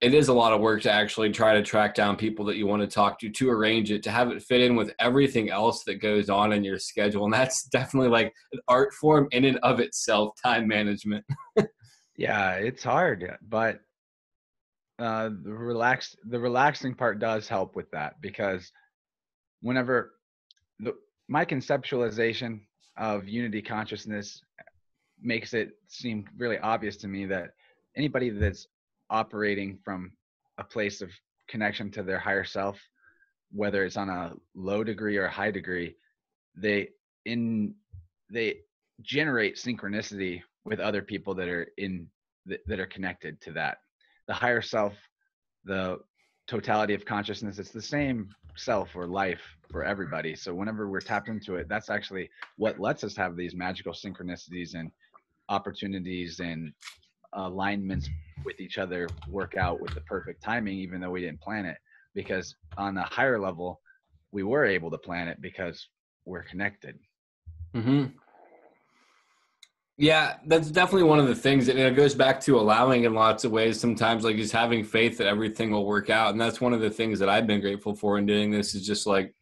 it is a lot of work to actually try to track down people that you want to talk to to arrange it to have it fit in with everything else that goes on in your schedule. And that's definitely like an art form in and of itself time management. Yeah it's hard but uh, the relaxed the relaxing part does help with that because whenever the, my conceptualization of unity consciousness makes it seem really obvious to me that anybody that's operating from a place of connection to their higher self whether it's on a low degree or a high degree they in they generate synchronicity with other people that are in that are connected to that. The higher self the totality of consciousness it's the same self or life for everybody. So whenever we're tapped into it that's actually what lets us have these magical synchronicities and opportunities and alignments with each other work out with the perfect timing, even though we didn't plan it. Because on a higher level, we were able to plan it because we're connected. Hmm. Yeah, that's definitely one of the things, and it goes back to allowing in lots of ways. Sometimes, like just having faith that everything will work out, and that's one of the things that I've been grateful for in doing this. Is just like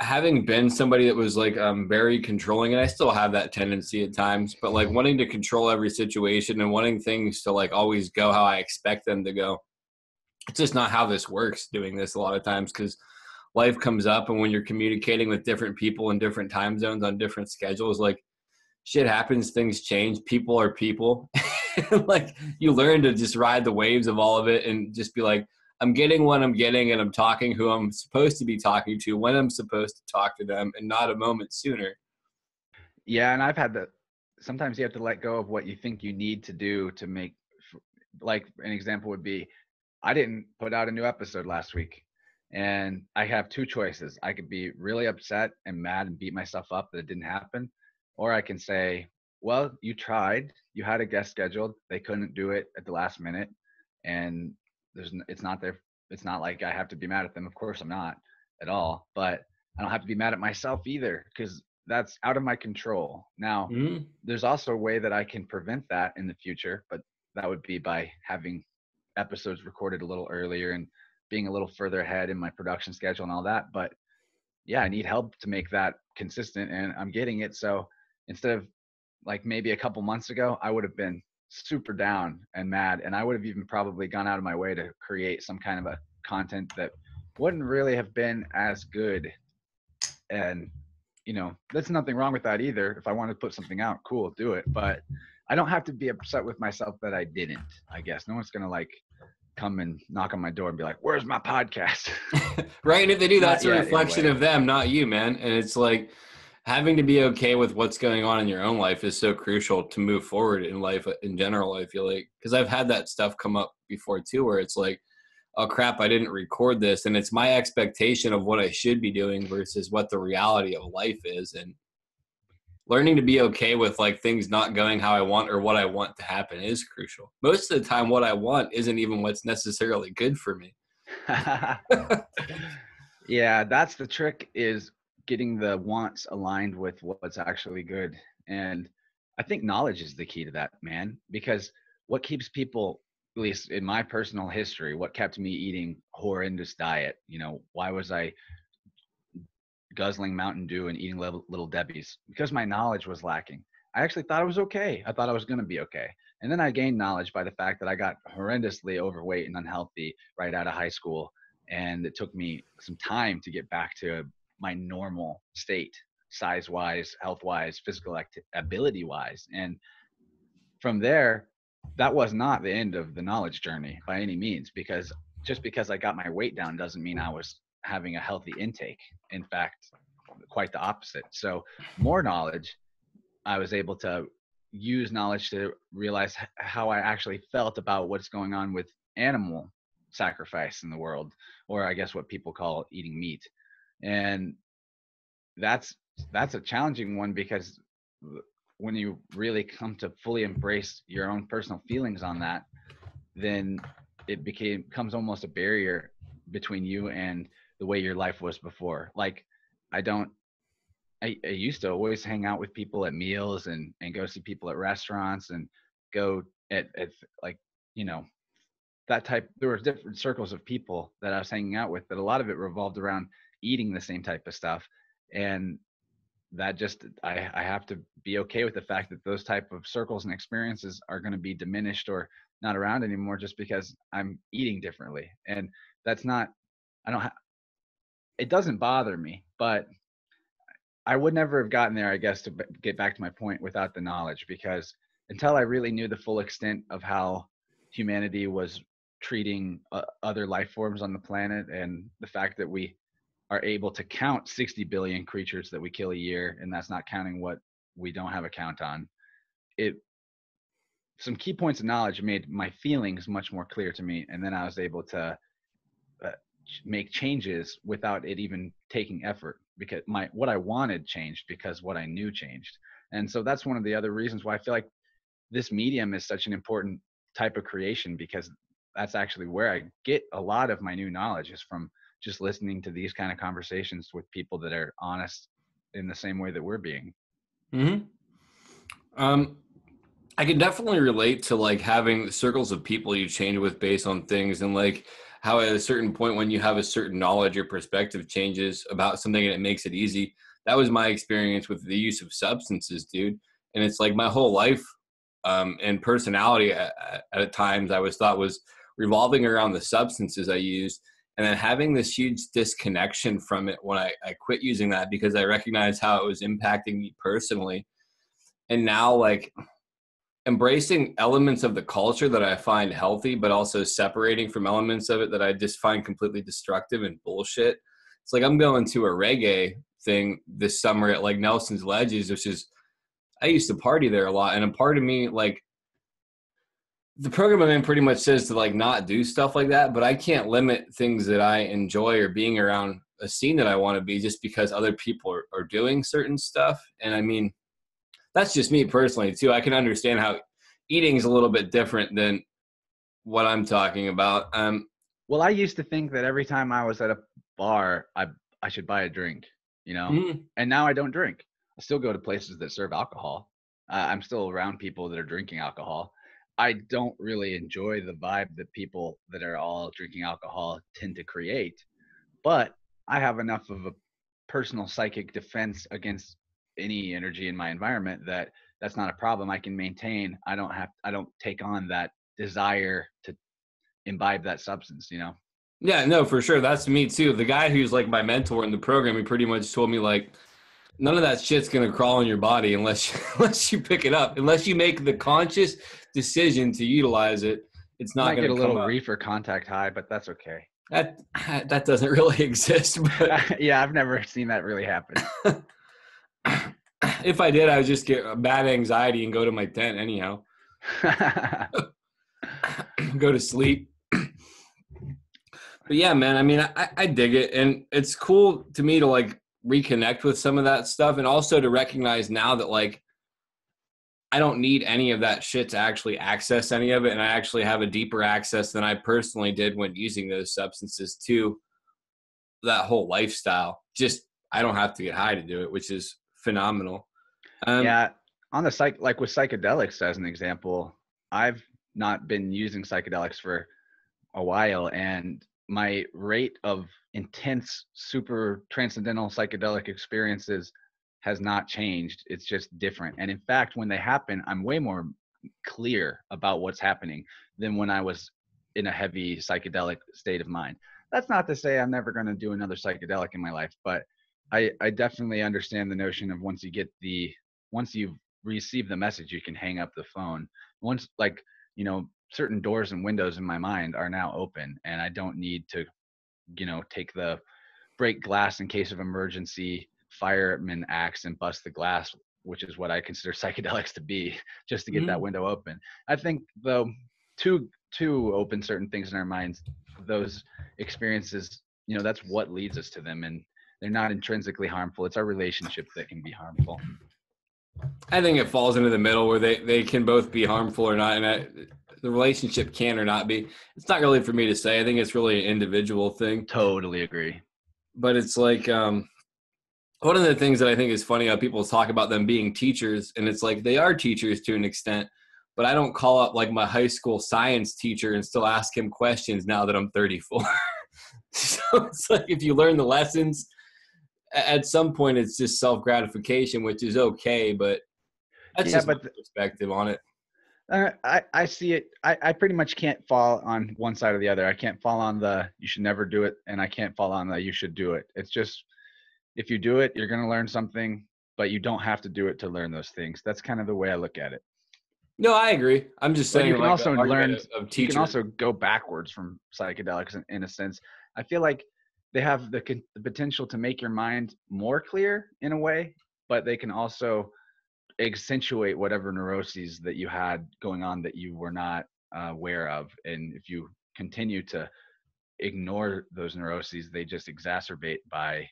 having been somebody that was like um, very controlling and i still have that tendency at times but like wanting to control every situation and wanting things to like always go how i expect them to go it's just not how this works doing this a lot of times because life comes up and when you're communicating with different people in different time zones on different schedules like shit happens things change people are people. Like you learn to just ride the waves of all of it and just be like I'm getting what I'm getting and I'm talking who I'm supposed to be talking to when I'm supposed to talk to them and not a moment sooner. Yeah, and I've had that sometimes you have to let go of what you think you need to do to make like an example would be I didn't put out a new episode last week and I have two choices. I could be really upset and mad and beat myself up that it didn't happen or I can say, well, you tried, you had a guest scheduled, they couldn't do it at the last minute and there's it's not there it's not like i have to be mad at them of course i'm not at all but i don't have to be mad at myself either because that's out of my control now mm-hmm. there's also a way that i can prevent that in the future but that would be by having episodes recorded a little earlier and being a little further ahead in my production schedule and all that but yeah i need help to make that consistent and i'm getting it so instead of like maybe a couple months ago i would have been super down and mad and i would have even probably gone out of my way to create some kind of a content that wouldn't really have been as good and you know there's nothing wrong with that either if i want to put something out cool do it but i don't have to be upset with myself that i didn't i guess no one's gonna like come and knock on my door and be like where's my podcast right. And if they do, that's Not a reflection anyway. of them, not you, man. And it's like having to be okay with what's going on in your own life is so crucial to move forward in life uh, in general. I feel like because I've had that stuff come up before too, where it's like, oh crap, I didn't record this, and it's my expectation of what I should be doing versus what the reality of life is, and learning to be okay with like things not going how I want or what I want to happen is crucial. Most of the time, what I want isn't even what's necessarily good for me. yeah, that's the trick is getting the wants aligned with what's actually good. And I think knowledge is the key to that, man, because what keeps people at least in my personal history, what kept me eating horrendous diet, you know, why was I guzzling Mountain Dew and eating little, Debbie's? Because my knowledge was lacking. I actually thought it was okay. I thought I was going to be okay. And then I gained knowledge by the fact that I got horrendously overweight and unhealthy right out of high school. And it took me some time to get back to my normal state, size wise, health wise, physical ability wise. And from there, that was not the end of the knowledge journey by any means, because just because I got my weight down doesn't mean I was having a healthy intake. In fact, quite the opposite. So, more knowledge, I was able to use knowledge to realize how I actually felt about what's going on with animal sacrifice in the world, or I guess what people call eating meat. And that's that's a challenging one because when you really come to fully embrace your own personal feelings on that, then it became comes almost a barrier between you and the way your life was before. Like I don't I, I used to always hang out with people at meals and and go see people at restaurants and go at, at like you know that type there were different circles of people that I was hanging out with but a lot of it revolved around eating the same type of stuff and that just I, I have to be okay with the fact that those type of circles and experiences are going to be diminished or not around anymore just because I'm eating differently and that's not I don't ha- it doesn't bother me but I would never have gotten there I guess to b- get back to my point without the knowledge because until I really knew the full extent of how humanity was treating uh, other life forms on the planet and the fact that we are able to count 60 billion creatures that we kill a year and that's not counting what we don't have a count on. It some key points of knowledge made my feelings much more clear to me and then i was able to uh, make changes without it even taking effort because my what i wanted changed because what i knew changed. And so that's one of the other reasons why i feel like this medium is such an important type of creation because that's actually where i get a lot of my new knowledge is from just listening to these kind of conversations with people that are honest in the same way that we're being. hmm Um, I can definitely relate to like having circles of people you change with based on things, and like how at a certain point when you have a certain knowledge or perspective changes about something and it makes it easy. That was my experience with the use of substances, dude. And it's like my whole life um, and personality at, at times I was thought was revolving around the substances I used and then having this huge disconnection from it when I, I quit using that because I recognized how it was impacting me personally. And now, like, embracing elements of the culture that I find healthy, but also separating from elements of it that I just find completely destructive and bullshit. It's like I'm going to a reggae thing this summer at like Nelson's Ledges, which is, I used to party there a lot. And a part of me, like, the program I'm in pretty much says to like not do stuff like that, but I can't limit things that I enjoy or being around a scene that I want to be just because other people are, are doing certain stuff. And I mean, that's just me personally too. I can understand how eating is a little bit different than what I'm talking about. Um, Well, I used to think that every time I was at a bar, I I should buy a drink, you know. mhm. And now I don't drink. I still go to places that serve alcohol. Uh, I'm still around people that are drinking alcohol. I don't really enjoy the vibe that people that are all drinking alcohol tend to create, but I have enough of a personal psychic defense against any energy in my environment that that's not a problem I can maintain. I don't have I don't take on that desire to imbibe that substance, you know. Yeah, no, for sure. That's me too. The guy who's like my mentor in the program, he pretty much told me like none of that shit's gonna crawl in your body unless you, unless you pick it up, unless you make the conscious decision to utilize it. It's not gonna get a little up. reefer contact high, but that's okay. That that doesn't really exist. But yeah, I've never seen that really happen. if I did, I would just get bad anxiety and go to my tent anyhow. go to sleep. but yeah, man, I mean, I, I dig it. And it's cool to me to like reconnect with some of that stuff and also to recognize now that like I don't need any of that shit to actually access any of it. And I actually have a deeper access than I personally did when using those substances to that whole lifestyle. Just, I don't have to get high to do it, which is phenomenal. Um, yeah. On the psych, like with psychedelics, as an example, I've not been using psychedelics for a while. And my rate of intense, super transcendental psychedelic experiences has not changed. It's just different. And in fact, when they happen, I'm way more clear about what's happening than when I was in a heavy psychedelic state of mind. That's not to say I'm never going to do another psychedelic in my life, but I, I definitely understand the notion of once you get the once you've received the message, you can hang up the phone. Once like you know certain doors and windows in my mind are now open, and I don't need to you know take the break glass in case of emergency fireman axe and bust the glass which is what i consider psychedelics to be just to get mm-hmm. that window open. I think though to to open certain things in our minds those experiences you know that's what leads us to them and they're not intrinsically harmful. It's our relationship that can be harmful. I think it falls into the middle where they they can both be harmful or not and I, the relationship can or not be it's not really for me to say i think it's really an individual thing totally agree but it's like um one of the things that I think is funny how people talk about them being teachers, and it's like they are teachers to an extent, but I don't call up like my high school science teacher and still ask him questions now that I'm 34. so it's like if you learn the lessons, at some point it's just self gratification, which is okay, but that's yeah, just but my perspective on it. Uh, I, I see it. I, I pretty much can't fall on one side or the other. I can't fall on the you should never do it, and I can't fall on the you should do it. It's just if you do it, you're going to learn something, but you don't have to do it to learn those things. That's kind of the way I look at it. No, I agree. I'm just saying but you can like also learn. Of, of you can also go backwards from psychedelics in, in a sense. I feel like they have the, the potential to make your mind more clear in a way, but they can also accentuate whatever neuroses that you had going on that you were not uh, aware of. And if you continue to ignore those neuroses, they just exacerbate by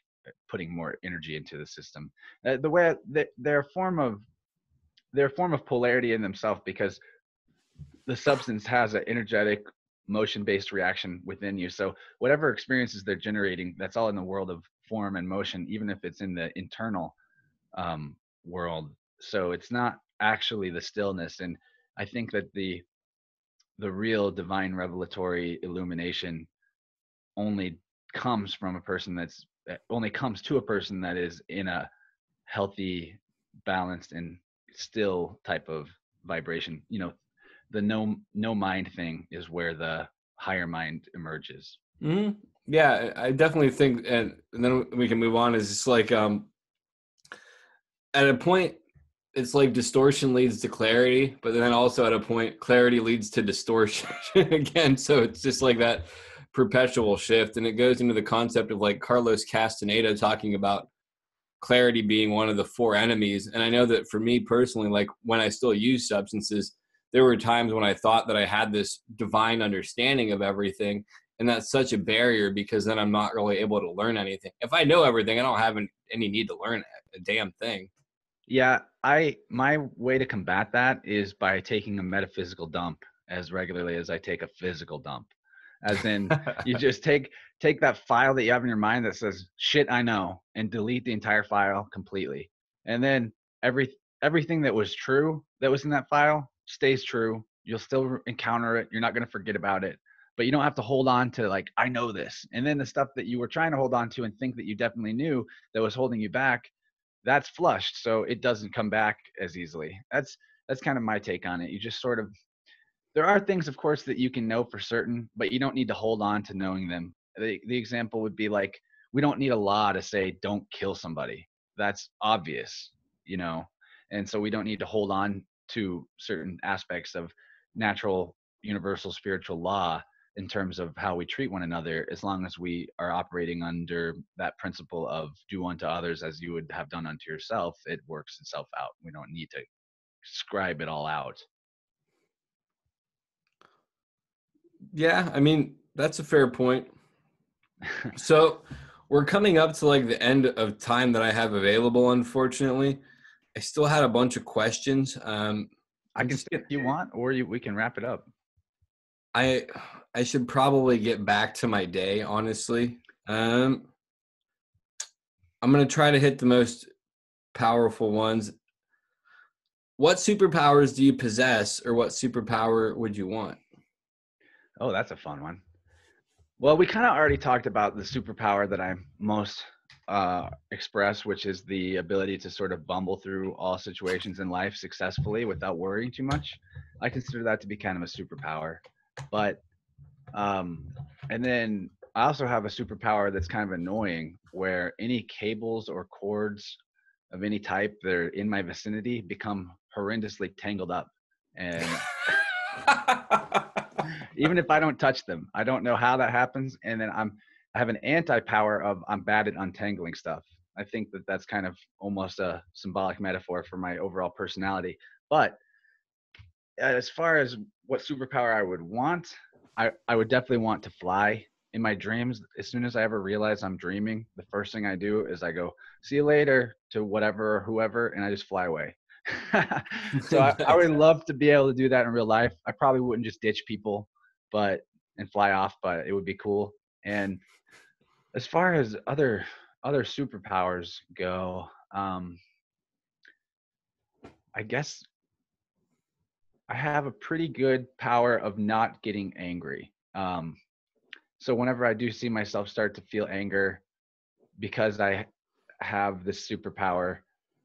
putting more energy into the system. Uh, the way they're form of they're form of polarity in themselves because the substance has an energetic motion-based reaction within you. So whatever experiences they're generating, that's all in the world of form and motion, even if it's in the internal um, world. So it's not actually the stillness. And I think that the the real divine revelatory illumination only comes from a person that's only comes to a person that is in a healthy, balanced, and still type of vibration. You know, the no no mind thing is where the higher mind emerges. Mm-hmm. Yeah, I definitely think, and, and then we can move on. Is it's like um, at a point, it's like distortion leads to clarity, but then also at a point, clarity leads to distortion again. So it's just like that perpetual shift and it goes into the concept of like carlos castaneda talking about clarity being one of the four enemies. And i know that for me personally like when i still use substances there were times when i thought that i had this divine understanding of everything and that's such a barrier because then i'm not really able to learn anything. If i know everything i don't have any need to learn a damn thing. Yeah i my way to combat that is by taking a metaphysical dump as regularly as i take a physical dump. As in you just take take that file that you have in your mind that says shit i know and delete the entire file completely. And then every everything that was true that was in that file stays true. You'll still encounter it. You're not going to forget about it. But you don't have to hold on to like i know this. And then the stuff that you were trying to hold on to and think that you definitely knew that was holding you back that's flushed so it doesn't come back as easily that's that's kind of my take on it you just sort of there are things, of course, that you can know for certain, but you don't need to hold on to knowing them. The, the example would be like, we don't need a law to say don't kill somebody. That's obvious, you know, and so we don't need to hold on to certain aspects of natural, universal spiritual law. In terms of how we treat one another as long as we are operating under that principle of do unto others as you would have done unto yourself it works itself out. We don't need to scribe it all out. Yeah i mean that's a fair point. So we're coming up to like the end of time that i have available unfortunately. I still had a bunch of questions um i can see if you want or you, we can wrap it up. I I should probably get back to my day, honestly. Um, I'm gonna try to hit the most powerful ones. What superpowers do you possess, or what superpower would you want? Oh, that's a fun one. Well, we kind of already talked about the superpower that I most uh, express, which is the ability to sort of bumble through all situations in life successfully without worrying too much. I consider that to be kind of a superpower. But um, and then I also have a superpower that's kind of annoying where any cables or cords of any type that are in my vicinity become horrendously tangled up. And even if I don't touch them, I don't know how that happens. And then I'm, I have an anti power of I'm bad at untangling stuff. I think that that's kind of almost a symbolic metaphor for my overall personality. But as far as what superpower I would want, I, I would definitely want to fly in my dreams. As soon as I ever realize I'm dreaming, the first thing I do is I go, see you later to whatever or whoever, and I just fly away. so I, I, would love to be able to do that in real life. I probably wouldn't just ditch people, but and fly off, but it would be cool. And as far as other other superpowers go, um, I guess I have a pretty good power of not getting angry. Um, so whenever I do see myself start to feel anger, because I have this superpower,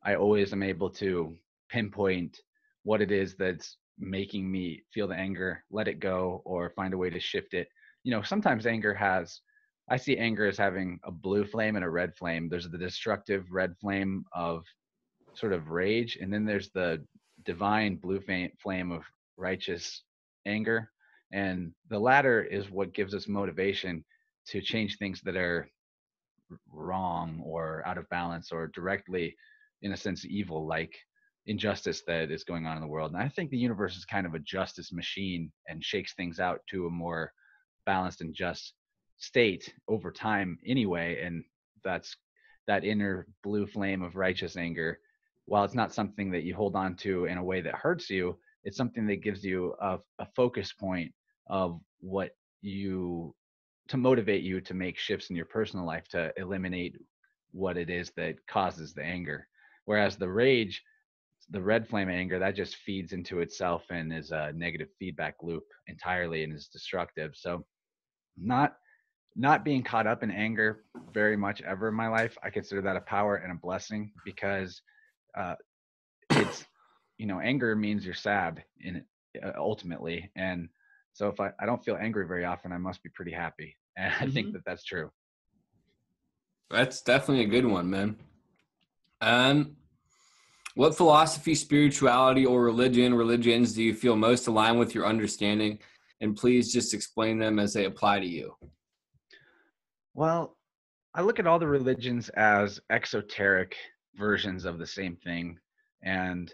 I always am able to pinpoint what it is that's making me feel the anger, let it go, or find a way to shift it. You know, sometimes anger has, I see anger as having a blue flame and a red flame. There's the destructive red flame of sort of rage, and then there's the divine blue flame of righteous anger. And the latter is what gives us motivation to change things that are wrong or out of balance or directly, in a sense, evil, like injustice that is going on in the world. And I think the universe is kind of a justice machine and shakes things out to a more balanced and just state over time anyway. And that's that inner blue flame of righteous anger while it's not something that you hold on to in a way that hurts you, it's something that gives you a, a focus point of what you to motivate you to make shifts in your personal life to eliminate what it is that causes the anger. Whereas the rage, the red flame anger, that just feeds into itself and is a negative feedback loop entirely and is destructive. So not not being caught up in anger very much ever in my life, I consider that a power and a blessing because uh, it's you know anger means you're sad in uh, ultimately and so if I, I don't feel angry very often i must be pretty happy and mm-hmm. i think mm-hmm. that that's true that's definitely a good one man um what philosophy spirituality or religion religions do you feel most aligned with your understanding and please just explain them as they apply to you well i look at all the religions as exoteric versions of the same thing. And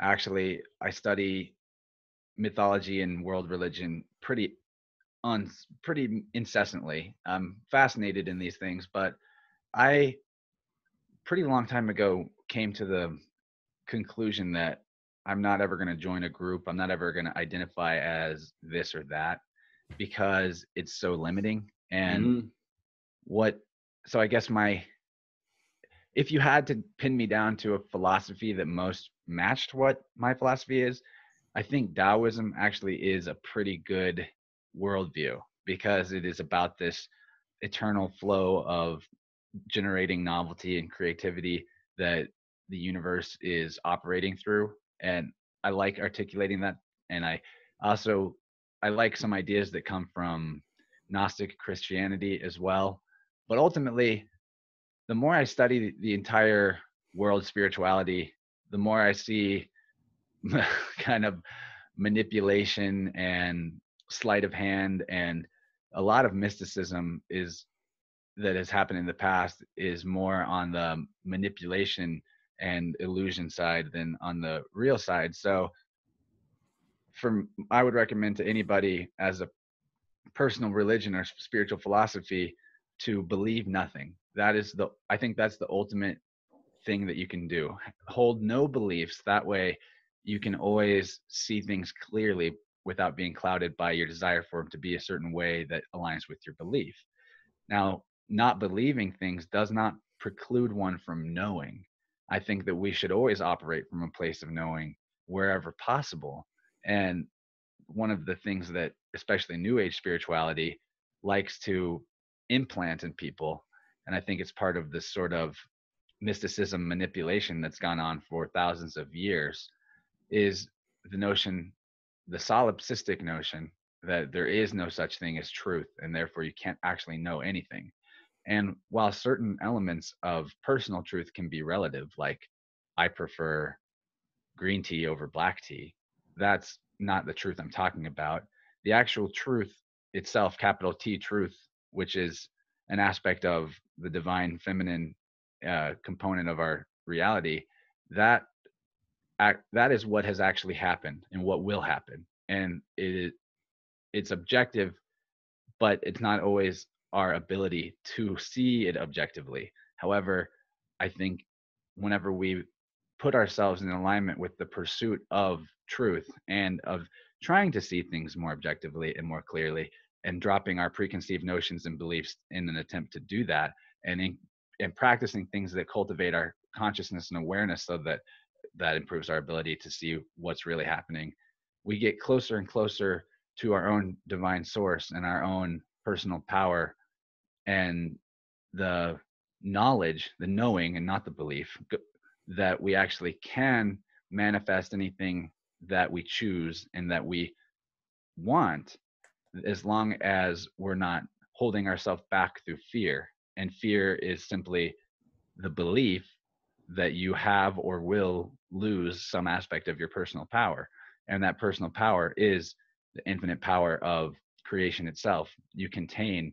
actually, I study mythology and world religion pretty on pretty incessantly. I'm fascinated in these things, but I pretty long time ago came to the conclusion that I'm not ever going to join a group. I'm not ever going to identify as this or that because it's so limiting. And mm-hmm. what, so I guess my if you had to pin me down to a philosophy that most matched what my philosophy is, I think Taoism actually is a pretty good worldview because it is about this eternal flow of generating novelty and creativity that the universe is operating through. And I like articulating that. And I also I like some ideas that come from Gnostic Christianity as well. But ultimately, the more I study the entire world spirituality, the more I see kind of manipulation and sleight of hand and a lot of mysticism is that has happened in the past is more on the manipulation and illusion side than on the real side. So from I would recommend to anybody as a personal religion or spiritual philosophy to believe nothing. That is the I think that's the ultimate thing that you can do. Hold no beliefs. That way you can always see things clearly without being clouded by your desire for them to be a certain way that aligns with your belief. Now, not believing things does not preclude one from knowing. I think that we should always operate from a place of knowing wherever possible. And one of the things that, especially New Age spirituality, likes to implant in people, and I think it's part of this sort of mysticism manipulation that's gone on for thousands of years, is the notion, the solipsistic notion that there is no such thing as truth, and therefore you can't actually know anything. And while certain elements of personal truth can be relative, like I prefer green tea over black tea, that's not the truth I'm talking about. The actual truth itself, capital T truth, which is an aspect of the divine feminine uh, component of our reality, that act, that is what has actually happened and what will happen, and it it's objective, but it's not always our ability to see it objectively. However, I think whenever we put ourselves in alignment with the pursuit of truth and of trying to see things more objectively and more clearly and dropping our preconceived notions and beliefs in an attempt to do that and in, practicing things that cultivate our consciousness and awareness so that that improves our ability to see what's really happening we get closer and closer to our own divine source and our own personal power and the knowledge, the knowing, and not the belief, that we actually can manifest anything that we choose and that we want, as long as we're not holding ourselves back through fear. And fear is simply the belief that you have or will lose some aspect of your personal power. And that personal power is the infinite power of creation itself. You contain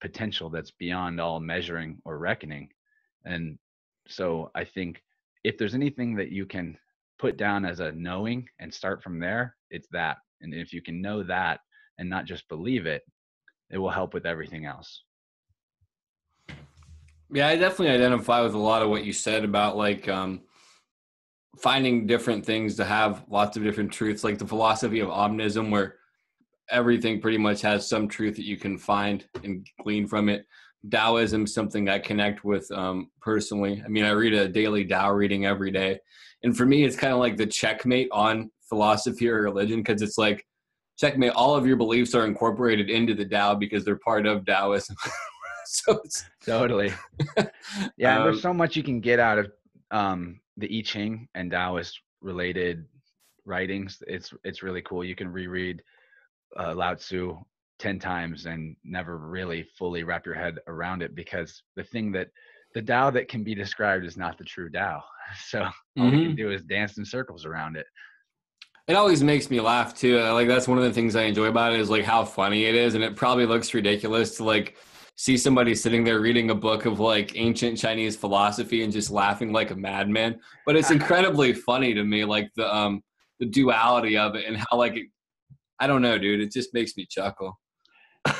potential that's beyond all measuring or reckoning. And so I think if there's anything that you can put down as a knowing and start from there, it's that. And if you can know that and not just believe it, it will help with everything else. Yeah, I definitely identify with a lot of what you said about like um, finding different things to have lots of different truths, like the philosophy of omnism, where everything pretty much has some truth that you can find and glean from it. Taoism is something I connect with um, personally. I mean, I read a daily Tao reading every day. And for me, it's kind of like the checkmate on philosophy or religion because it's like, checkmate, all of your beliefs are incorporated into the Tao because they're part of Taoism. so totally. yeah, um, there's so much you can get out of um, the I Ching and Taoist related writings. It's it's really cool. You can reread uh, Lao Tzu 10 times and never really fully wrap your head around it because the thing that the Tao that can be described is not the true Tao. So all mm-hmm. we can mm-hmm. do is dance in circles around it. It always makes me laugh too. Like that's one of the things I enjoy about it is like how funny it is, and it probably looks ridiculous to like see somebody sitting there reading a book of like ancient Chinese philosophy and just laughing like a madman. But it's incredibly funny to me, like the um the duality of it and how like it I don't know, dude. It just makes me chuckle.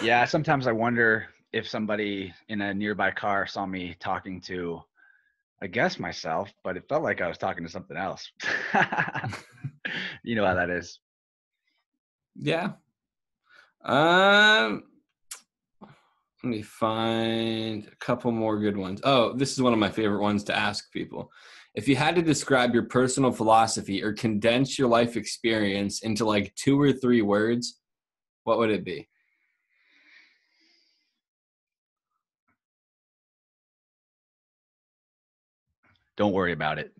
yeah, sometimes I wonder if somebody in a nearby car saw me talking to, I guess myself, but it felt like I was talking to something else. you know how that is. Yeah. Um. Let me find a couple more good ones. Oh, this is one of my favorite ones to ask people. If you had to describe your personal philosophy or condense your life experience into like two or three words, what would it be? Don't worry about it.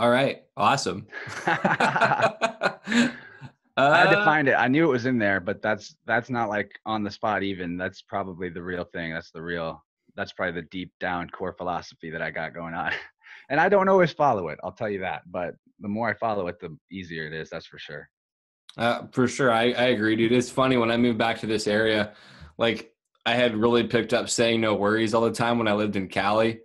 All right. Awesome. I had to uh, find it. I knew it was in there, but that's that's not like on the spot even. That's probably the real thing. That's the real that's probably the deep down core philosophy that I got going on. and I don't always follow it. I'll tell you that. But the more I follow it, the easier it is. That's for sure. Uh, for sure, I, I agree, dude. It's funny when I moved back to this area, like I had really picked up saying no worries all the time when I lived in Cali.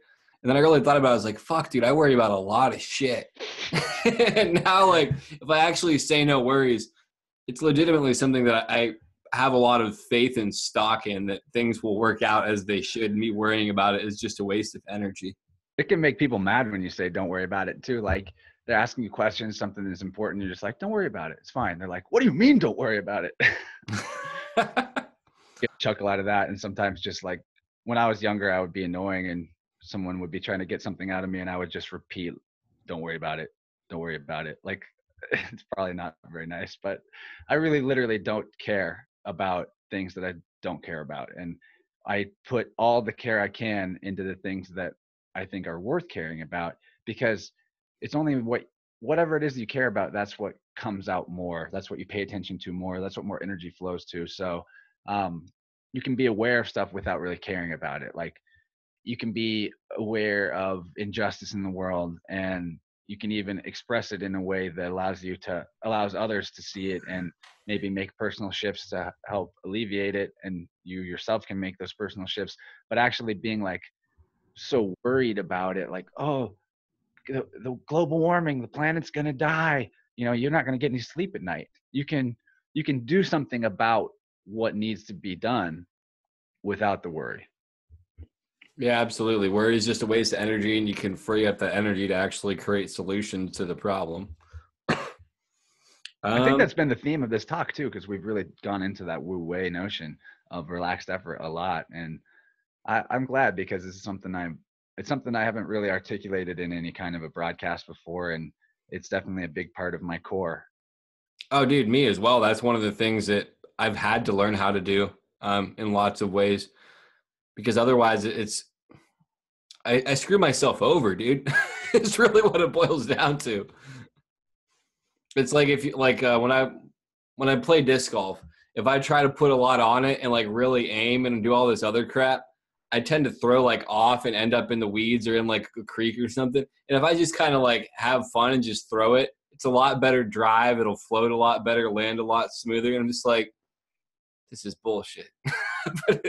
And then I really thought about it, I was like, fuck, dude, I worry about a lot of shit. and now, like, if I actually say no worries, it's legitimately something that I have a lot of faith and stock in that things will work out as they should. Me worrying about it is just a waste of energy. It can make people mad when you say don't worry about it too. Like they're asking you questions, something that's important, you're just like, don't worry about it. It's fine. They're like, what do you mean don't worry about it? Get a chuckle out of that. And sometimes just like when I was younger, I would be annoying and someone would be trying to get something out of me and I would just repeat, don't worry about it. Don't worry about it. Like it's probably not very nice, but I really literally don't care about things that I don't care about. And I put all the care I can into the things that I think are worth caring about because it's only what whatever it is you care about that's what comes out more that's what you pay attention to more that's what more energy flows to so um, you can be aware of stuff without really caring about it like you can be aware of injustice in the world and you can even express it in a way that allows you to allows others to see it and maybe make personal shifts to help alleviate it and you yourself can make those personal shifts. But actually being like so worried about it like oh the, the global warming the planet's going to die. You know you're not going to get any sleep at night. You can you can do something about what needs to be done without the worry yeah, absolutely. Worry is just a waste of energy, and you can free up that energy to actually create solutions to the problem. um, I think that's been the theme of this talk too, because we've really gone into that wu wei notion of relaxed effort a lot, and I, I'm glad because this is something I'm. It's something I haven't really articulated in any kind of a broadcast before, and it's definitely a big part of my core. Oh, dude, me as well. That's one of the things that I've had to learn how to do um, in lots of ways because otherwise it's I, I screw myself over, dude. it's really what it boils down to. It's like if you like uh, when I when I play disc golf, if I try to put a lot on it and like really aim and do all this other crap, I tend to throw like off and end up in the weeds or in like a creek or something. And if I just kind of like have fun and just throw it, it's a lot better drive. It'll float a lot better, land a lot smoother. And I'm just like, this is bullshit.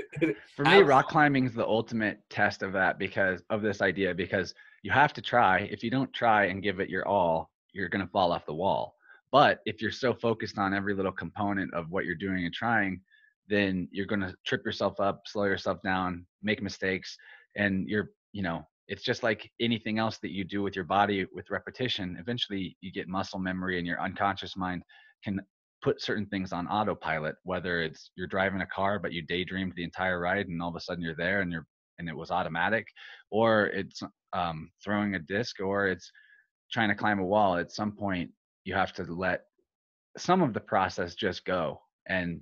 For me, rock climbing is the ultimate test of that because of this idea because you have to try. If you don't try and give it your all, you're going to fall off the wall. But if you're so focused on every little component of what you're doing and trying, then you're going to trip yourself up, slow yourself down, make mistakes, and you're, you know, it's just like anything else that you do with your body with repetition. Eventually, you get muscle memory, and your unconscious mind can put certain things on autopilot whether it's you're driving a car but you daydreamed the entire ride and all of a sudden you're there and you're and it was automatic or it's um, throwing a disc or it's trying to climb a wall at some point you have to let some of the process just go and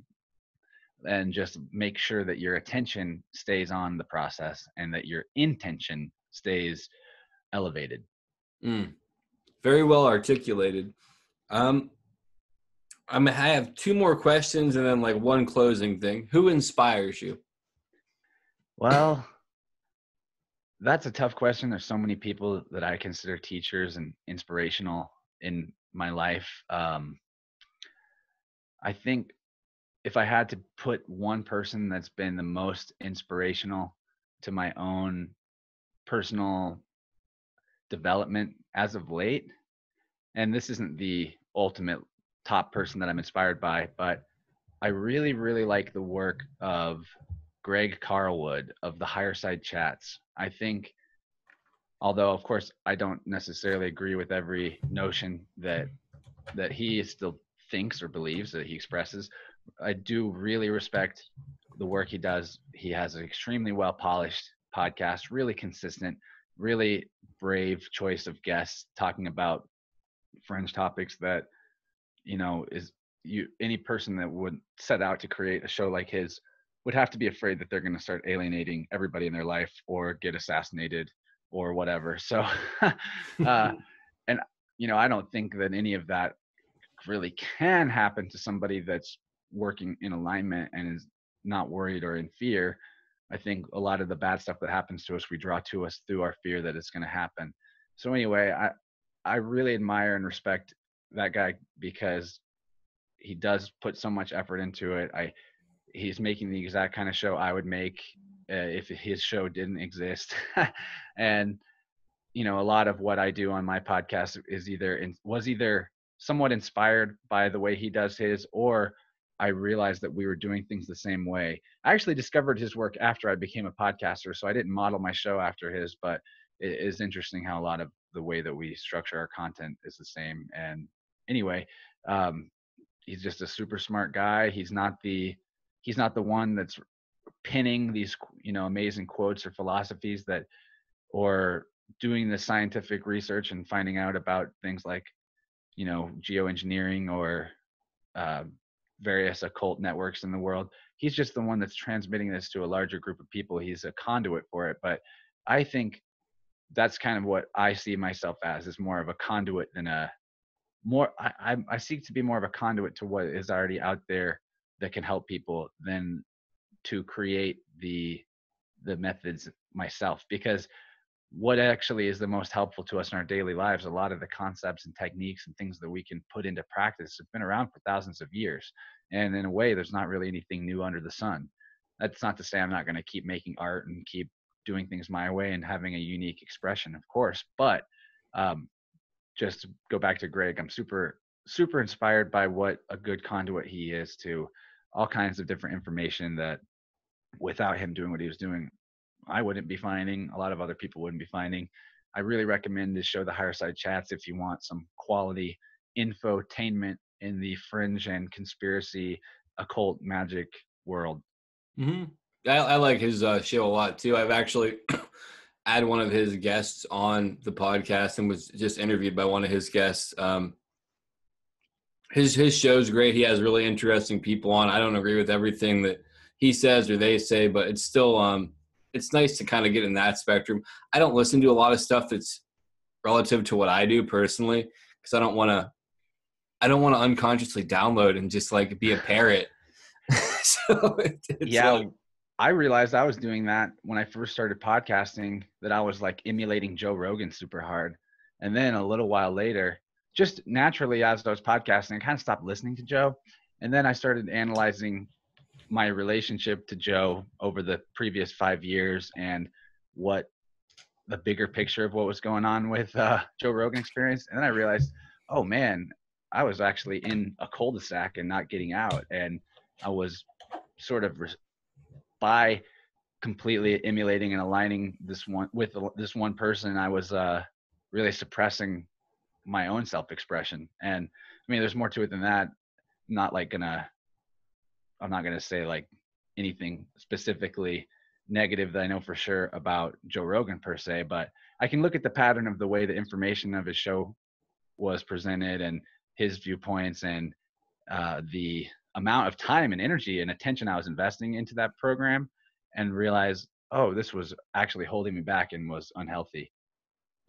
and just make sure that your attention stays on the process and that your intention stays elevated mm. very well articulated um, I'm, I have two more questions and then like one closing thing. Who inspires you? Well, that's a tough question. There's so many people that I consider teachers and inspirational in my life. Um, I think if I had to put one person that's been the most inspirational to my own personal development as of late, and this isn't the ultimate top person that I'm inspired by, but I really, really like the work of Greg Carlwood of the Higher Side Chats. I think, although of course I don't necessarily agree with every notion that that he still thinks or believes that he expresses, I do really respect the work he does. He has an extremely well polished podcast, really consistent, really brave choice of guests talking about fringe topics that you know is you any person that would set out to create a show like his would have to be afraid that they're going to start alienating everybody in their life or get assassinated or whatever. So uh, and you know i don't think that any of that really can happen to somebody that's working in alignment and is not worried or in fear. I think a lot of the bad stuff that happens to us we draw to us through our fear that it's going to happen. So anyway i i really admire and respect that guy because he does put so much effort into it. I he's making the exact kind of show I would make uh, if his show didn't exist, and you know a lot of what I do on my podcast is either in, was either somewhat inspired by the way he does his or I realized that we were doing things the same way. I actually discovered his work after I became a podcaster, so I didn't model my show after his, but it is interesting how a lot of the way that we structure our content is the same. And anyway, um, he's just a super smart guy. He's not the he's not the one that's pinning these you know amazing quotes or philosophies that or doing the scientific research and finding out about things like you know geoengineering or uh, various occult networks in the world he's just the one that's transmitting this to a larger group of people he's a conduit for it but i think that's kind of what i see myself as is more of a conduit than a more I, I seek to be more of a conduit to what is already out there that can help people than to create the the methods myself because what actually is the most helpful to us in our daily lives a lot of the concepts and techniques and things that we can put into practice have been around for thousands of years. And in a way there's not really anything new under the sun. That's not to say i'm not going to keep making art and keep doing things my way and having a unique expression of course but um, just go back to greg i'm super super inspired by what a good conduit he is to all kinds of different information that without him doing what he was doing I wouldn't be finding, a lot of other people wouldn't be finding. I really recommend this show, The Higher Side Chats, if you want some quality infotainment in the fringe and conspiracy occult magic world. Mm-hmm. I, I, like his uh, show a lot too. I've actually had one of his guests on the podcast and was just interviewed by one of his guests. Um, his his show's great. He has really interesting people on. I don't agree with everything that he says or they say, but it's still um, it's nice to kind of get in that spectrum. I don't listen to a lot of stuff that's relative to what I do personally because I don't want to I don't want to unconsciously download and just like be a parrot. so it, yeah, like, I realized I was doing that when I first started podcasting that I was like emulating Joe Rogan super hard. And then a little while later, just naturally as I was podcasting, I kind of stopped listening to Joe. And then I started analyzing my relationship to Joe over the previous five years and what the bigger picture of what was going on with uh, Joe Rogan experience. And then I realized, oh man, I was actually in a cul-de-sac and not getting out. And I was sort of by completely emulating and aligning this one with this one person, I was uh, really suppressing my own self-expression. And I mean, there's more to it than that. Not like gonna I'm not to say like anything specifically negative that I know for sure about Joe Rogan per se, but I can look at the pattern of the way the information of his show was presented and his viewpoints and uh, the amount of time and energy and attention I was investing into that program and realize, oh, this was actually holding me back and was unhealthy.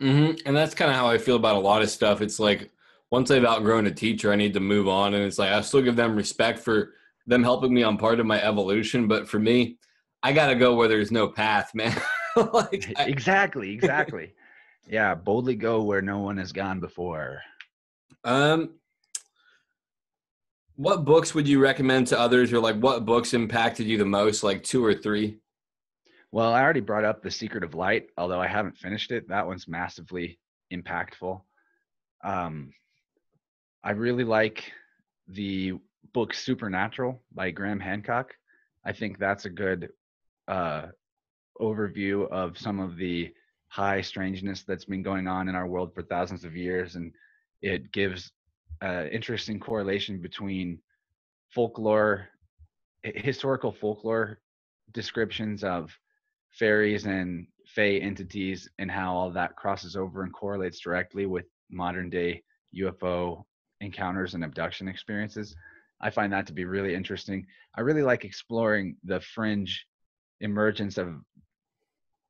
Mm-hmm. And that's kind of how I feel about a lot of stuff. It's like once I've outgrown a teacher, I need to move on. And it's like I still give them respect for them helping me on part of my evolution. But for me, I got to go where there's no path, man. like I, exactly, exactly. yeah, boldly go where no one has gone before. Um, what books would you recommend to others, or like what books impacted you the most? Like two or three. Well, I already brought up The Secret of Light, although I haven't finished it. That one's massively impactful. Um, I really like the book Supernatural by Graham Hancock. I think that's a good uh, overview of some of the high strangeness that's been going on in our world for thousands of years, and it gives an interesting correlation between folklore, historical folklore descriptions of fairies and fey entities, and how all that crosses over and correlates directly with modern day UFO encounters and abduction experiences. I find that to be really interesting. I really like exploring the fringe emergence of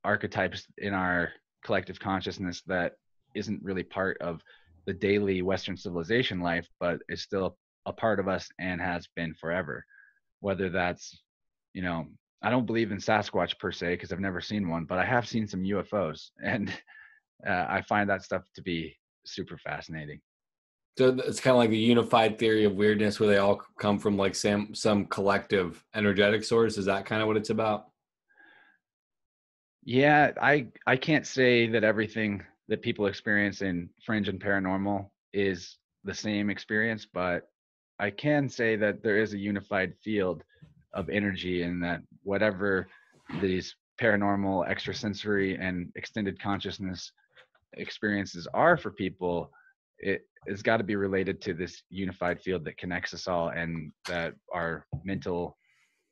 archetypes in our collective consciousness that isn't really part of the daily Western civilization life, but is still a part of us and has been forever. Whether that's, you know, I don't believe in Sasquatch per se because I've never seen one, but I have seen some UFOs, and uh, I find that stuff to be super fascinating. So it's kind of like the unified theory of weirdness, where they all come from like some some collective energetic source. Is that kind of what it's about? Yeah, I I can't say that everything that people experience in fringe and paranormal is the same experience, but I can say that there is a unified field of energy and that whatever these paranormal, extrasensory, and extended consciousness experiences are for people, it has got to be related to this unified field that connects us all and that our mental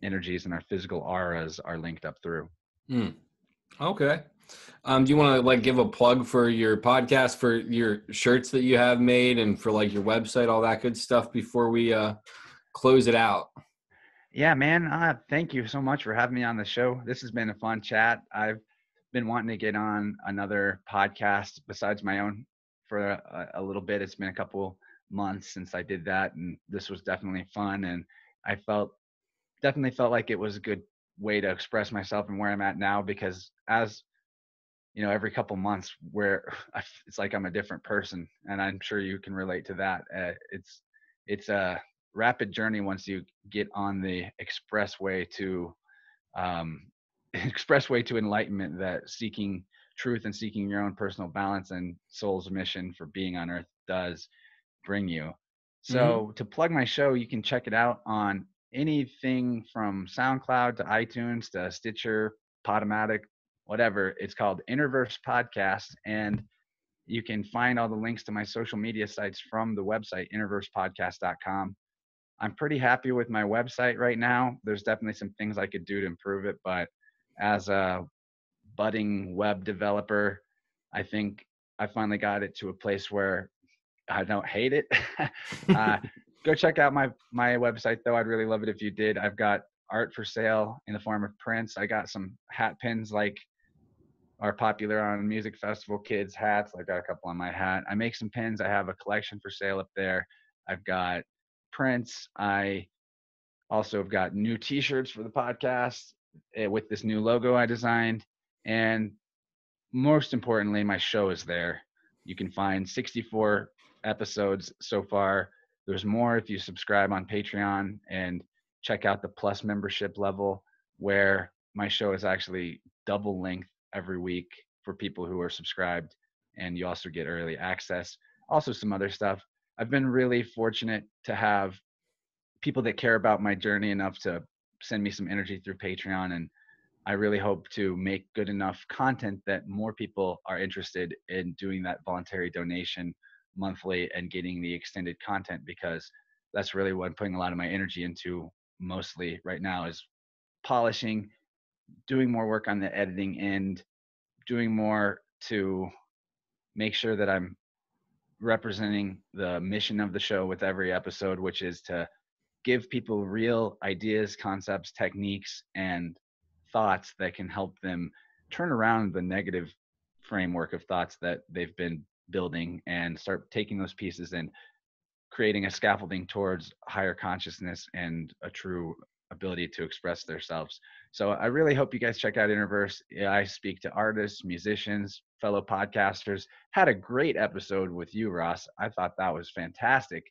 energies and our physical auras are linked up through. Mm. Okay. Um, do you want to like give a plug for your podcast, for your shirts that you have made, and for like your website, all that good stuff before we uh, close it out? Yeah, man. Uh, thank you so much for having me on the show. This has been a fun chat. I've been wanting to get on another podcast besides my own for a, a little bit. It's been a couple months since I did that, and this was definitely fun. And I felt definitely felt like it was a good way to express myself and where I'm at now because as you know every couple months where it's like I'm a different person and I'm sure you can relate to that uh, it's it's a rapid journey once you get on the expressway to um, expressway to enlightenment that seeking truth and seeking your own personal balance and soul's mission for being on earth does bring you so mm-hmm. to plug my show you can check it out on anything from SoundCloud to iTunes to Stitcher, Podomatic, whatever. It's called InnerVerse Podcast. And you can find all the links to my social media sites from the website, innerversepodcast.com. I'm pretty happy with my website right now. There's definitely some things I could do to improve it, but as a budding web developer, I think I finally got it to a place where I don't hate it. uh, go check out my my website though. I'd really love it if you did. I've got art for sale in the form of prints. I got some hat pins like are popular on music festival kids hats. I got a couple on my hat. I make some pins. I have a collection for sale up there. I've got prints. I also have got new t-shirts for the podcast eh, with this new logo I designed. And most importantly, my show is there. You can find 64 episodes so far there's more if you subscribe on Patreon and check out the plus membership level where my show is actually double length every week for people who are subscribed and you also get early access. Also some other stuff. I've been really fortunate to have people that care about my journey enough to send me some energy through patreon and i really hope to make good enough content that more people are interested in doing that voluntary donation monthly and getting the extended content because that's really what I'm putting a lot of my energy into mostly right now is polishing, doing more work on the editing end, doing more to make sure that I'm representing the mission of the show with every episode, which is to give people real ideas, concepts, techniques, and thoughts that can help them turn around the negative framework of thoughts that they've been building and start taking those pieces and creating a scaffolding towards higher consciousness and a true ability to express themselves. So I really hope you guys check out InnerVerse. I speak to artists, musicians, fellow podcasters. Had a great episode with you, Ross. I thought that was fantastic,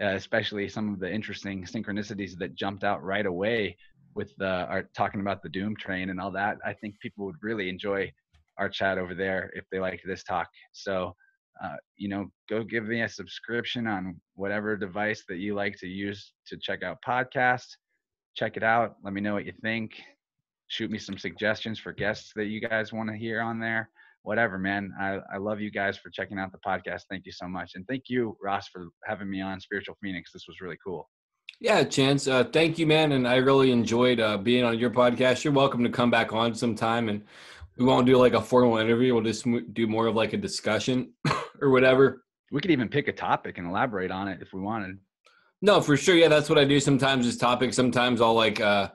uh, especially some of the interesting synchronicities that jumped out right away with the art talking about the Doom Train and all that. I think people would really enjoy our chat over there if they like this talk. So uh, you know, go give me a subscription on whatever device that you like to use to check out podcasts. Check it out. Let me know what you think. Shoot me some suggestions for guests that you guys want to hear on there. Whatever, man. I, I love you guys for checking out the podcast. Thank you so much. And thank you, Ross, for having me on Spiritual Phoenix. This was really cool. Yeah, Chance. Uh, thank you, man. And I really enjoyed uh, being on your podcast. You're welcome to come back on sometime and we won't do like a formal interview. We'll just do more of like a discussion or whatever. We could even pick a topic and elaborate on it if we wanted. No, for sure. Yeah, that's what I do sometimes is topics. Sometimes I'll like uh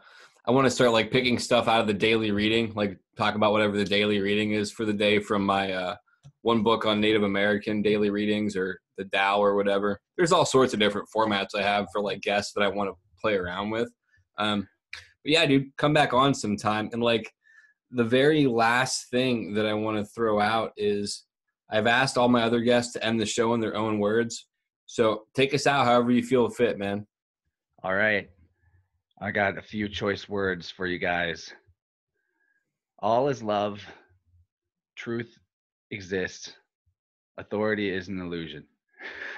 I want to start like picking stuff out of the daily reading, like talk about whatever the daily reading is for the day from my uh one book on Native American daily readings or the Tao or whatever. There's all sorts of different formats I have for like guests that I want to play around with. Um but yeah, dude, come back on sometime and like the very last thing that I want to throw out is I've asked all my other guests to end the show in their own words. So take us out however you feel fit, man. All right. I got a few choice words for you guys. All is love. Truth exists. Authority is an illusion.